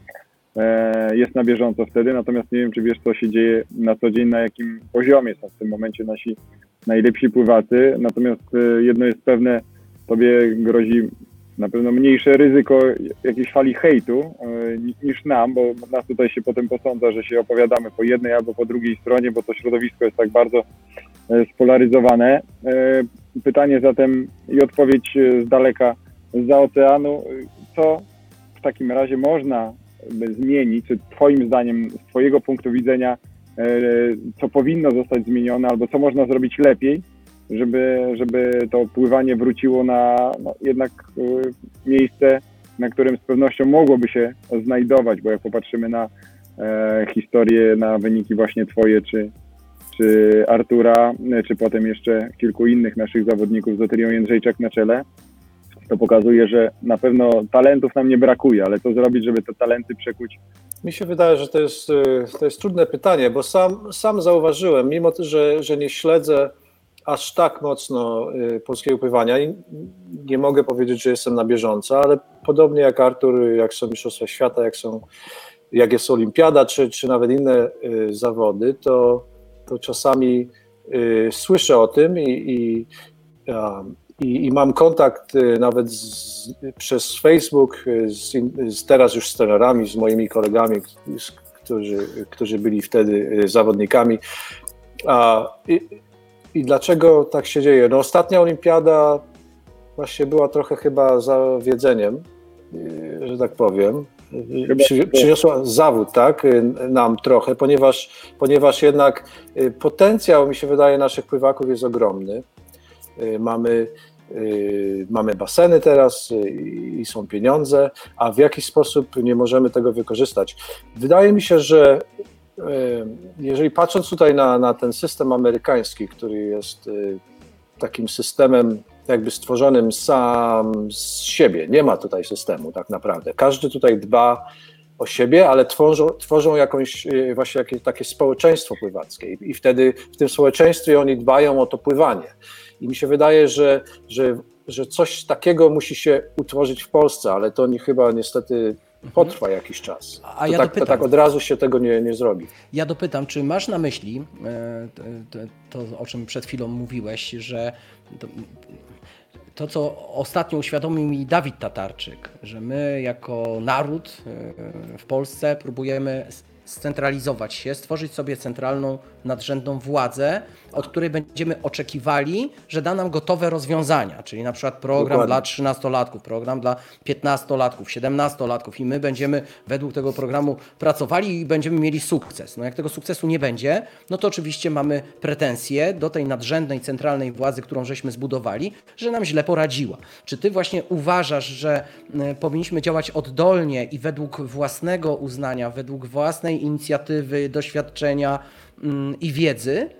e, jest na bieżąco wtedy, natomiast nie wiem, czy wiesz, co się dzieje na co dzień, na jakim poziomie są w tym momencie nasi najlepsi pływacy, natomiast e, jedno jest pewne, tobie grozi na pewno mniejsze ryzyko jakiejś fali hejtu e, ni- niż nam, bo nas tutaj się potem posądza, że się opowiadamy po jednej albo po drugiej stronie, bo to środowisko jest tak bardzo e, spolaryzowane. E, Pytanie zatem i odpowiedź z daleka z oceanu. Co w takim razie można zmienić, czy Twoim zdaniem, z Twojego punktu widzenia, co powinno zostać zmienione, albo co można zrobić lepiej, żeby, żeby to pływanie wróciło na no, jednak y, miejsce, na którym z pewnością mogłoby się znajdować, bo jak popatrzymy na e, historię, na wyniki właśnie twoje, czy, czy Artura, e, czy potem jeszcze kilku innych naszych zawodników z Loterią Jędrzejczak na czele, to pokazuje, że na pewno talentów nam nie brakuje, ale co zrobić, żeby te talenty przekuć? Mi się wydaje, że to jest, y, to jest trudne pytanie, bo sam, sam zauważyłem, mimo to, że, że nie śledzę aż tak mocno y, polskiego pływania i nie mogę powiedzieć, że jestem na bieżąco, ale podobnie jak Artur, jak są Mistrzostwa Świata, jak, są, jak jest Olimpiada, czy, czy nawet inne y, zawody, to, to czasami y, słyszę o tym i, i, a, i, i mam kontakt nawet z, przez Facebook z, z teraz już z trenerami, z moimi kolegami, z, którzy, którzy byli wtedy zawodnikami. A, i, I dlaczego tak się dzieje? No, ostatnia olimpiada właśnie była trochę chyba zawiedzeniem, y, że tak powiem. Przy, tak. przyniosła zawód, tak, y, nam trochę, ponieważ, ponieważ jednak y, potencjał, mi się wydaje, naszych pływaków jest ogromny. Mamy, mamy baseny teraz i są pieniądze, a w jakiś sposób nie możemy tego wykorzystać. Wydaje mi się, że jeżeli patrząc tutaj na, na ten system amerykański, który jest y, takim systemem jakby stworzonym sam z siebie, nie ma tutaj systemu tak naprawdę. Każdy tutaj dba o siebie, ale tworzą, tworzą jakąś y, właśnie jakieś takie społeczeństwo pływackie i, i wtedy w tym społeczeństwie oni dbają o to pływanie. I mi się wydaje, że, że, że coś takiego musi się utworzyć w Polsce, ale to nie, chyba niestety potrwa jakiś czas. A to, ja tak, dopytam. tak od razu się tego nie, nie zrobi. Ja dopytam, czy masz na myśli e, to, to, o czym przed chwilą mówiłeś, że to, to, co ostatnio uświadomił mi Dawid Tatarczyk, że my jako naród e, w Polsce próbujemy scentralizować się, stworzyć sobie centralną, nadrzędną władzę, od której będziemy oczekiwali, że da nam gotowe rozwiązania, czyli na przykład program Dokładnie. dla 13-latków, program dla 15-latków, 17-latków i my będziemy według tego programu pracowali i będziemy mieli sukces. No jak tego sukcesu nie będzie, no to oczywiście mamy pretensje do tej nadrzędnej, centralnej władzy, którą żeśmy zbudowali, że nam źle poradziła. Czy ty właśnie uważasz, że y, powinniśmy działać oddolnie i według własnego uznania, według własnej inicjatywy, doświadczenia i wiedzy,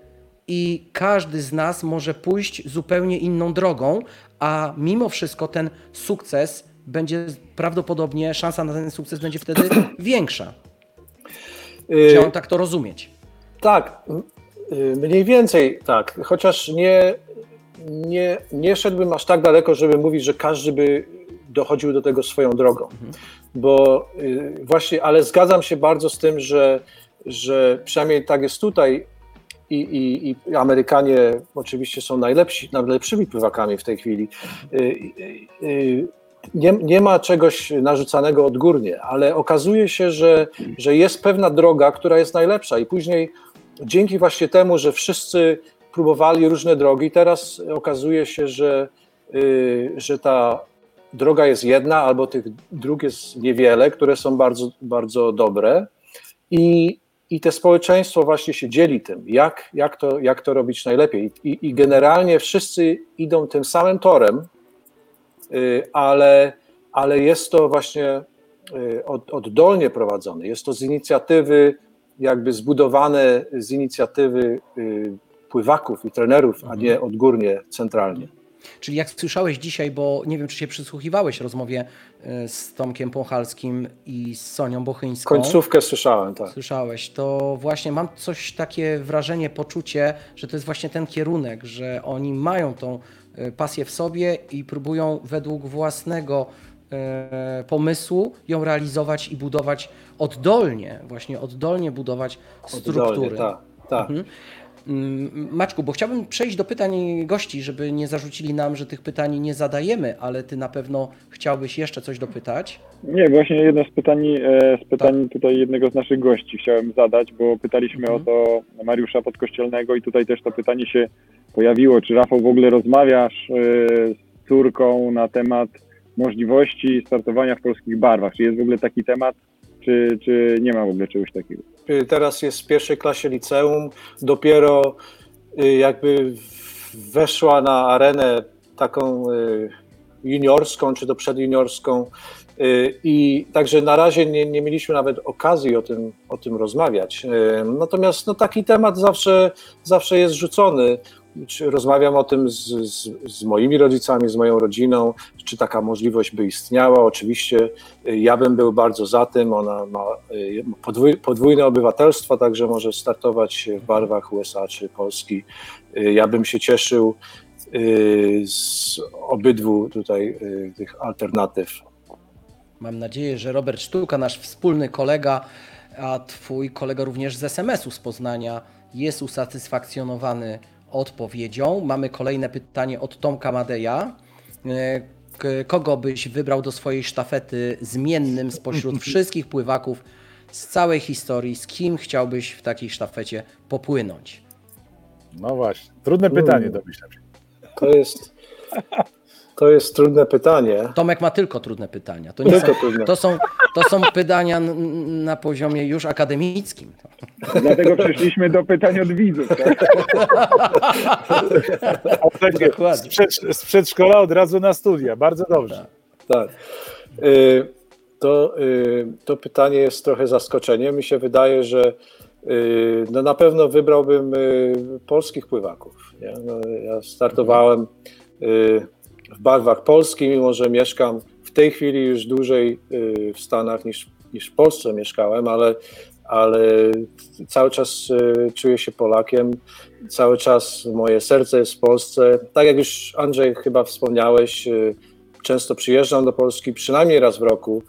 i każdy z nas może pójść zupełnie inną drogą, a mimo wszystko ten sukces będzie prawdopodobnie, szansa na ten sukces będzie wtedy większa. Y, Czy mam tak to rozumieć? Tak, y, mniej więcej tak, chociaż nie, nie, nie szedłbym aż tak daleko, żeby mówić, że każdy by dochodził do tego swoją drogą. Bo y, właśnie, ale zgadzam się bardzo z tym, że, że przynajmniej tak jest tutaj i, i, i Amerykanie oczywiście są najlepsi, najlepszymi pływakami w tej chwili. Y, y, y, nie, nie ma czegoś narzucanego odgórnie, ale okazuje się, że, że jest pewna droga, która jest najlepsza i później dzięki właśnie temu, że wszyscy próbowali różne drogi, teraz okazuje się, że, że ta droga jest jedna, albo tych dróg jest niewiele, które są bardzo, bardzo dobre i, i te społeczeństwo właśnie się dzieli tym, jak, jak, to, jak to robić najlepiej. I, I generalnie wszyscy idą tym samym torem, y, ale, ale jest to właśnie y, od, oddolnie prowadzone. Jest to z inicjatywy, jakby zbudowane z inicjatywy y, pływaków i trenerów, a nie odgórnie, centralnie. Czyli jak słyszałeś dzisiaj, bo nie wiem, czy się przysłuchiwałeś rozmowie y, z Tomkiem Pąchalskim i z Sonią Bochyńską. Końcówkę słyszałem, tak. Słyszałeś, to właśnie mam coś takie wrażenie, poczucie, że to jest właśnie ten kierunek, że oni mają tą y, pasję w sobie i próbują według własnego y, pomysłu ją realizować i budować oddolnie, właśnie oddolnie budować struktury. Oddolnie, tak, tak. Mhm. Mm, Maczku, bo chciałbym przejść do pytań gości, żeby nie zarzucili nam, że tych pytań nie zadajemy, ale ty na pewno chciałbyś jeszcze coś dopytać. Nie, właśnie jedno z pytań, e, z pytań tutaj jednego z naszych gości chciałem zadać, bo pytaliśmy o to Mariusza Podkościelnego i tutaj też to pytanie się pojawiło, czy Rafał w ogóle rozmawiasz e, z córką na temat możliwości startowania w polskich barwach? Czy jest w ogóle taki temat, czy, czy nie ma w ogóle czegoś takiego? Y, Teraz jest w pierwszej klasie liceum, dopiero y, jakby weszła na arenę taką y, juniorską, czy to przedjuniorską i także na razie nie, nie mieliśmy nawet okazji o tym, o tym rozmawiać. Natomiast no, taki temat zawsze, zawsze jest rzucony. Rozmawiam o tym z, z, z moimi rodzicami, z moją rodziną, czy taka możliwość by istniała. Oczywiście y, ja bym był bardzo za tym. Ona ma y, podwój, podwójne obywatelstwo, także może startować w barwach USA czy Polski. Y, Ja bym się cieszył z obydwu tutaj tych alternatyw. Mam nadzieję, że Robert Sztuka, nasz wspólny kolega, a twój kolega również z SMS-u z Poznania jest usatysfakcjonowany odpowiedzią. Mamy kolejne pytanie od Tomka Madeja. E, Kogo byś wybrał do swojej sztafety zmiennym spośród wszystkich pływaków z całej historii? Z kim chciałbyś w takiej sztafecie popłynąć? No właśnie. Trudne pytanie, domyślam się. To jest, to jest trudne pytanie. Tomek ma tylko trudne pytania. To, nie Tylko są, trudne. to, są, to są pytania na poziomie już akademickim. Dlatego przeszliśmy do pytań od widzów. Tak? Z, przed, z przedszkola od razu na studia. Bardzo dobrze. Tak. Y, To, y, to pytanie jest trochę zaskoczeniem. Mi się wydaje, że y, no na pewno wybrałbym polskich pływaków. Nie? No, ja startowałem w barwach Polski, mimo że mieszkam w tej chwili już dłużej y, w Stanach niż, niż w Polsce mieszkałem, ale, ale cały czas y, czuję się Polakiem. Cały czas moje serce jest w Polsce. Tak jak już Andrzej chyba wspomniałeś, y, często przyjeżdżam do Polski przynajmniej raz w roku,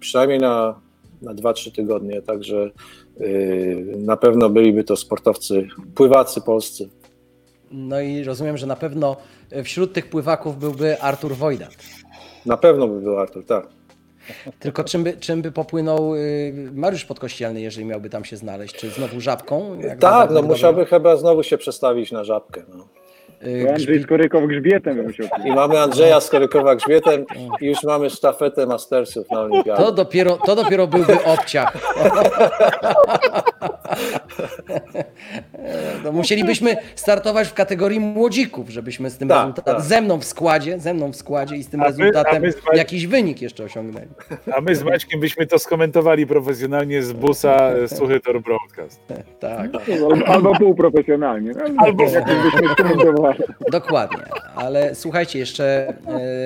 przynajmniej na, na 2-3 tygodnie, także na pewno byliby to sportowcy, pływacy polscy. No i rozumiem, że na pewno wśród tych pływaków byłby Artur Wojdat. Na pewno by był Artur, tak. Tylko czym by, czym by popłynął y, Mariusz Podkościelny, jeżeli miałby tam się znaleźć? Czy znowu żabką? Tak, no musiałby chyba znowu się przestawić na żabkę. No. Y, Andrzej Skorykow grzbietem musiał I mamy Andrzeja Skorykowa grzbietem i już mamy sztafetę Mastersów na Olimpiadzie. to dopiero, to dopiero byłby obciach. No, musielibyśmy startować w kategorii młodzików, żebyśmy z tym Tak, rezultatem, tak. ze mną w składzie, ze mną w składzie i z tym A my- rezultatem a my z Maćkiem- jakiś wynik jeszcze osiągnęli. A my z Maćkiem byśmy to skomentowali profesjonalnie z busa e, Suchy Tor Broadcast. Tak. Albo, albo półprofesjonalnie. Albo jakoś byśmy skomentowali. Dokładnie, ale słuchajcie, jeszcze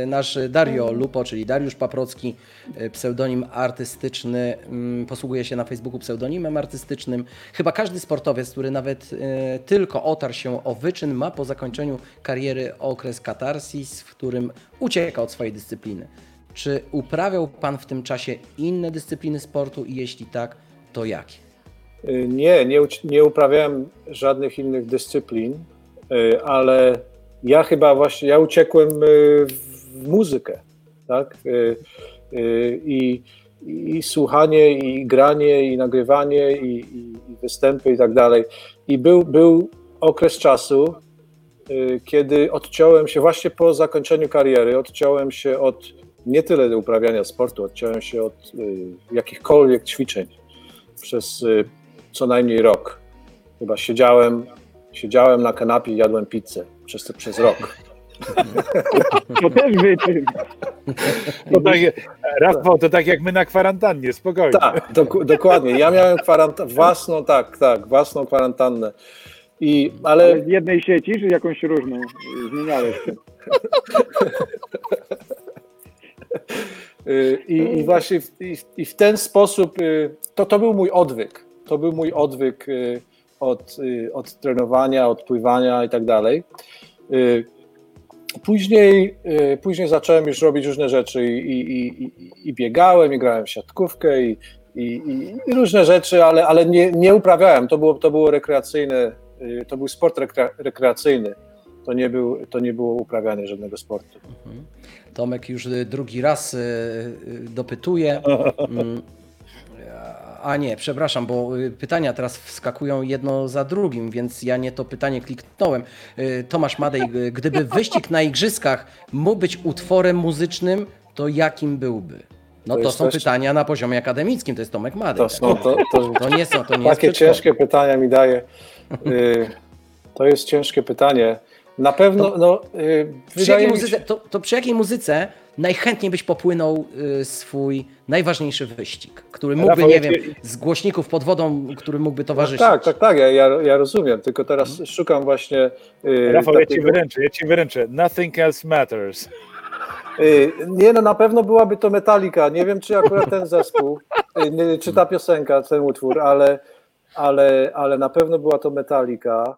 e, nasz Dario Lupo, czyli Dariusz Paprocki, e, pseudonim artystyczny, mm, posługuje się na Facebooku pseudonimem artystycznym. Chyba każdy sportowiec, który nawet e, tylko otarł się o wyczyn, ma po zakończeniu kariery okres katarsis, w którym ucieka od swojej dyscypliny. Czy uprawiał Pan w tym czasie inne dyscypliny sportu i jeśli tak, to jakie? Nie, nie, nie uprawiałem żadnych innych dyscyplin, ale ja chyba właśnie, ja uciekłem y, w muzykę, tak? Y, I, i słuchanie, i granie, i nagrywanie, i, i i występy i tak dalej. I był, był okres czasu, kiedy odciąłem się właśnie po zakończeniu kariery, odciąłem się od nie tyle uprawiania sportu, odciąłem się od jakichkolwiek ćwiczeń przez co najmniej rok. Chyba siedziałem, siedziałem na kanapie i jadłem pizzę przez, przez rok. To też wyczyn. To tak, Rafał, to tak jak my na kwarantannie, spokojnie. Tak, dok- dokładnie. Ja miałem kwarantannę, własną, tak, tak, własną kwarantannę. I, Ale ale z jednej sieci, czy jakąś różną? Zmieniałeś się. y, i, i właśnie w, i, i w ten sposób y, to, to był mój odwyk. To był mój odwyk y, od, y, od trenowania, od pływania i tak dalej. Y, Później, y, później zacząłem już robić różne rzeczy i, i, i, i biegałem, i grałem w siatkówkę i, różne rzeczy, ale, ale nie, nie uprawiałem. To było, to było rekreacyjne, to był sport rekre, rekreacyjny. To nie, był, to nie było uprawianie żadnego sportu. Tomek już drugi raz dopytuje. A nie, przepraszam, bo y, pytania teraz wskakują jedno za drugim, więc ja nie to pytanie kliknąłem. Y, Tomasz Madej, y, gdyby wyścig na igrzyskach mógł być utworem muzycznym, to jakim byłby? No To to, są też- pytania na poziomie akademickim, to jest Tomek Madej. To, są, to, to, To nie są, to nie takie ciężkie pytania mi daje. To jest ciężkie pytanie. Na pewno, no, Przy muzyce, to, to przy jakiej muzyce najchętniej byś popłynął y, swój najważniejszy wyścig, który mógłby, Rafał, nie wiem, z głośników pod wodą, który mógłby towarzyszyć? tak, tak, tak, ja, ja, ja rozumiem, tylko teraz szukam właśnie y, Rafał, ja ci takiego- wyręczę, ja ci wyręczę. Nothing else matters. Y, Nie, no na pewno byłaby to Metallica. Nie wiem, czy akurat ten zespół, y, czy ta piosenka, ten utwór, ale, ale, ale na pewno była to Metallica.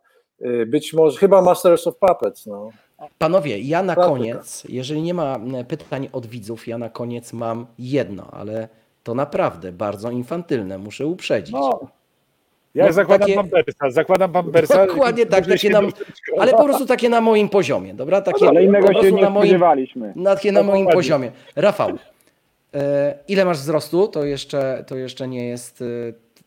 Być może, chyba Masters of Puppets. No. Panowie, ja na Klasyka. koniec, jeżeli nie ma m, pytań od widzów, ja na koniec mam jedno, ale to naprawdę bardzo infantylne, muszę uprzedzić. No. Ja No, zakładam takie- pampersa, zakładam pampersa. Dokładnie tak, takie na, ale po prostu takie na moim poziomie, dobra? Takie Ale innego się nie na moim, takie na moim poziomie. Rafał, e, ile masz wzrostu? To jeszcze, to jeszcze nie jest e,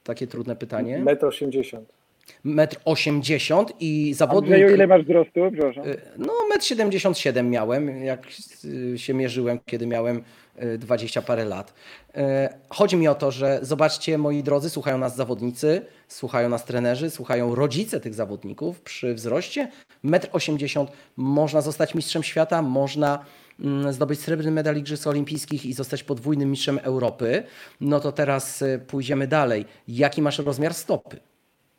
takie trudne pytanie. Metr 80. Metr 80 i zawodnik... Andrzeju, ile masz wzrostu? Przepraszam. Y, No, 1,77 m miałem, jak y, się mierzyłem, kiedy miałem y, 20 parę lat. Y, Chodzi mi o to, że zobaczcie, moi drodzy, słuchają nas zawodnicy, słuchają nas trenerzy, słuchają rodzice tych zawodników. Przy wzroście 1,80 m można zostać mistrzem świata, można mm, zdobyć srebrny medal Igrzysk Olimpijskich i zostać podwójnym mistrzem Europy. No to teraz y, pójdziemy dalej. Jaki masz rozmiar stopy?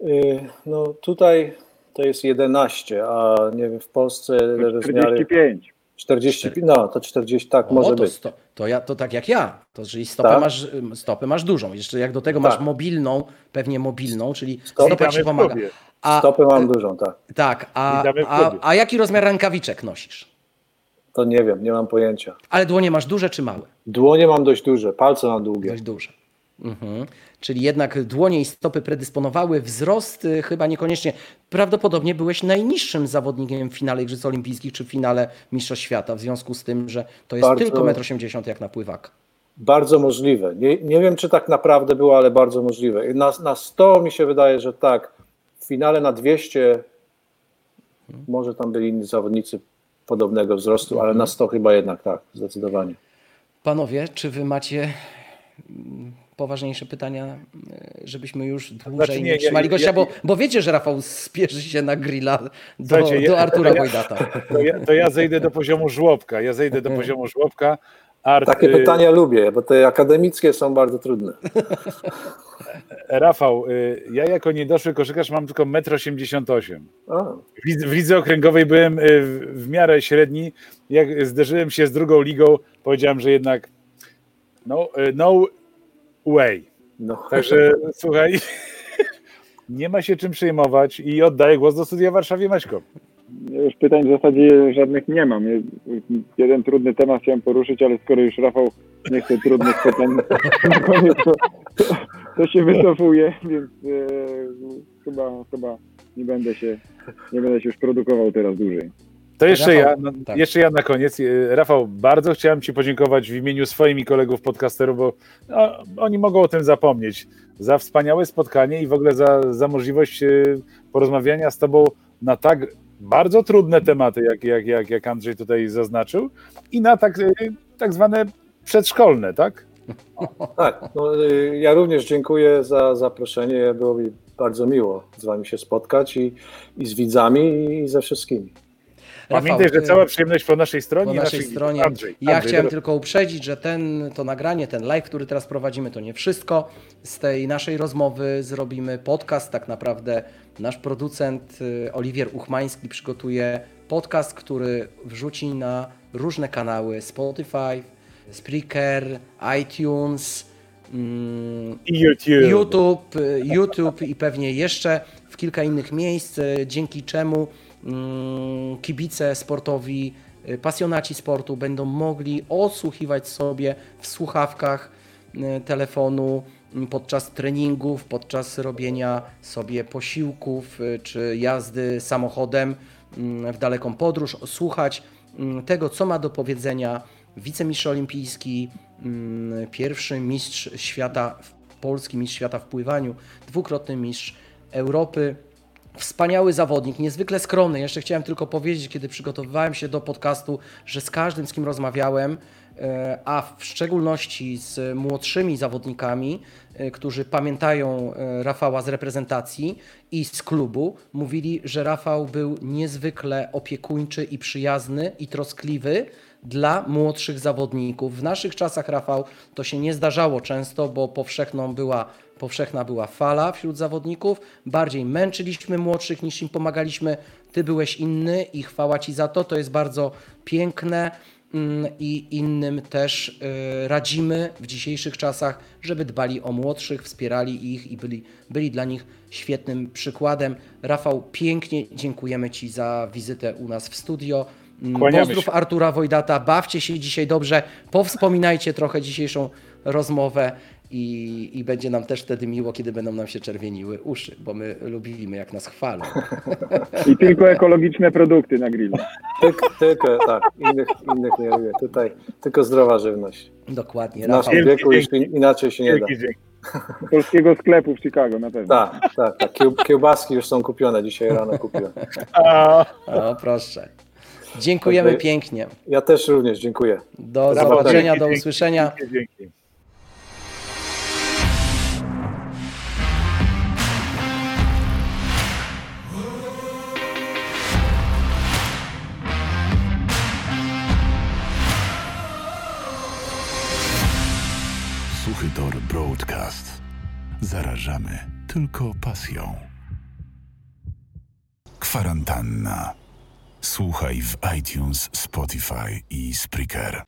Y, No tutaj to jest 11, a nie wiem, w Polsce rozmiary 45. 40, no to 40, tak O, może to, być. sto, to, ja, to tak jak ja. To czyli stopę, Tak. masz, stopę masz dużą. Jeszcze jak do tego masz Tak. mobilną, pewnie mobilną, czyli Stopę stopa ci pomaga. A, Stopy mam dużą, tak. tak, a, a, a jaki rozmiar rękawiczek nosisz? To nie wiem, nie mam pojęcia. Ale dłonie masz duże czy małe? Dłonie mam dość duże, palce mam długie. Dość duże. Mhm. Czyli jednak dłonie i stopy predysponowały wzrost, y, chyba niekoniecznie. Prawdopodobnie byłeś najniższym zawodnikiem w finale Igrzysk Olimpijskich czy w finale Mistrzostw Świata, w związku z tym, że to jest Bardzo- tylko 1,80 m jak na pływaka. Bardzo możliwe. Nie, nie wiem, czy tak naprawdę było, ale bardzo możliwe. Na, na 100 mi się wydaje, że tak. W finale na 200 Może tam byli inni zawodnicy podobnego wzrostu, ale na 100 chyba jednak tak, zdecydowanie. Panowie, czy wy macie mm, poważniejsze pytania, y, żebyśmy już dłużej Znaczy nie, nie ja- trzymali gościa, ja- bo, bo wiecie, że Rafał spieszy się na grilla do, ja- do Artura ja- Wojdata. To ja, to ja zejdę do poziomu żłobka. Ja zejdę do poziomu żłobka. Art, Takie y, pytania lubię, bo te akademickie są bardzo trudne. Rafał, y, ja jako niedoszły koszykarz mam tylko 1,88 m. W lidze- okręgowej byłem y, w- miarę średni. Jak zderzyłem się z drugą ligą, powiedziałem, że jednak no, no way. no. Także słuchaj, nie ma się czym przejmować i oddaję głos do studia w Warszawie Maćko. Ja już pytań w zasadzie żadnych nie mam. Jeden trudny temat chciałem poruszyć, ale skoro już Rafał nie chce trudnych pytań na koniec, to, to się wycofuje, więc e, chyba, chyba nie będę się nie będę się już produkował teraz dłużej. To jeszcze Rafał, ja, tak. jeszcze ja na koniec. Y, Rafał, bardzo chciałem Ci podziękować w imieniu swoim i kolegów podcasterów, bo no, oni mogą o tym zapomnieć. Za wspaniałe spotkanie i w ogóle za, za możliwość y, porozmawiania z Tobą na tak bardzo trudne tematy, jak, jak, jak, jak Andrzej tutaj zaznaczył, i na tak, y, tak zwane przedszkolne, tak? Tak, no, ja również dziękuję za zaproszenie. Było mi bardzo miło z Wami się spotkać i, i z widzami, i ze wszystkimi. Pamiętaj, Rafał, że cała przyjemność po naszej stronie. po naszej naszych- stronie. Andrzej, ja Andrzej, chciałem teraz- tylko uprzedzić, że ten, to nagranie, ten live, który teraz prowadzimy, to nie wszystko. Z tej naszej rozmowy zrobimy podcast. Tak naprawdę nasz producent y, Oliwier Uchmański przygotuje podcast, który wrzuci na różne kanały Spotify, Spreaker, iTunes, mm, I YouTube. YouTube, y, YouTube i pewnie jeszcze w kilka innych miejsc, y, dzięki czemu kibice sportowi, y, pasjonaci sportu będą mogli odsłuchiwać sobie w słuchawkach y, telefonu mm, podczas treningów, podczas robienia sobie posiłków y, czy jazdy samochodem mm, w daleką podróż, słuchać mm, tego, co ma do powiedzenia wicemistrz olimpijski, mm, pierwszy mistrz świata, polski mistrz świata w pływaniu, dwukrotny mistrz Europy. Wspaniały zawodnik, niezwykle skromny. Jeszcze chciałem tylko powiedzieć, kiedy przygotowywałem się do podcastu, że z każdym, z kim rozmawiałem, e, a w szczególności z młodszymi zawodnikami, e, którzy pamiętają e, Rafała z reprezentacji i z klubu, mówili, że Rafał był niezwykle opiekuńczy i przyjazny i troskliwy dla młodszych zawodników. W naszych czasach, Rafał, to się nie zdarzało często, bo powszechną była, powszechna była fala wśród zawodników. Bardziej męczyliśmy młodszych niż im pomagaliśmy. Ty byłeś inny i chwała Ci za to. To jest bardzo piękne mm, i innym też y, radzimy w dzisiejszych czasach, żeby dbali o młodszych, wspierali ich i byli, byli dla nich świetnym przykładem. Rafał, pięknie dziękujemy Ci za wizytę u nas w studio. Mm, Kłaniamy Pozdrów się. Artura Wojdata, bawcie się dzisiaj dobrze, powspominajcie trochę dzisiejszą rozmowę i, i będzie nam też wtedy miło, kiedy będą nam się czerwieniły uszy, bo my lubimy, jak nas chwalą. I tylko ekologiczne produkty na grillu. Tylko, tylko tak, innych, innych nie lubię. Tutaj tylko zdrowa żywność. Dokładnie, W naszym Rafał. wieku już in- inaczej się nie da. Polskiego sklepu w Chicago na pewno. Tak, tak, tak. Kieł- Kiełbaski już są kupione, dzisiaj rano kupiłem. O, proszę. Dziękujemy pięknie. Ja też również dziękuję. Do zobaczenia, dzięki, do usłyszenia. Dzięki, dzięki. Broadcast. Zarażamy tylko pasją. Kwarantanna. Słuchaj w iTunes, Spotify i Spreaker.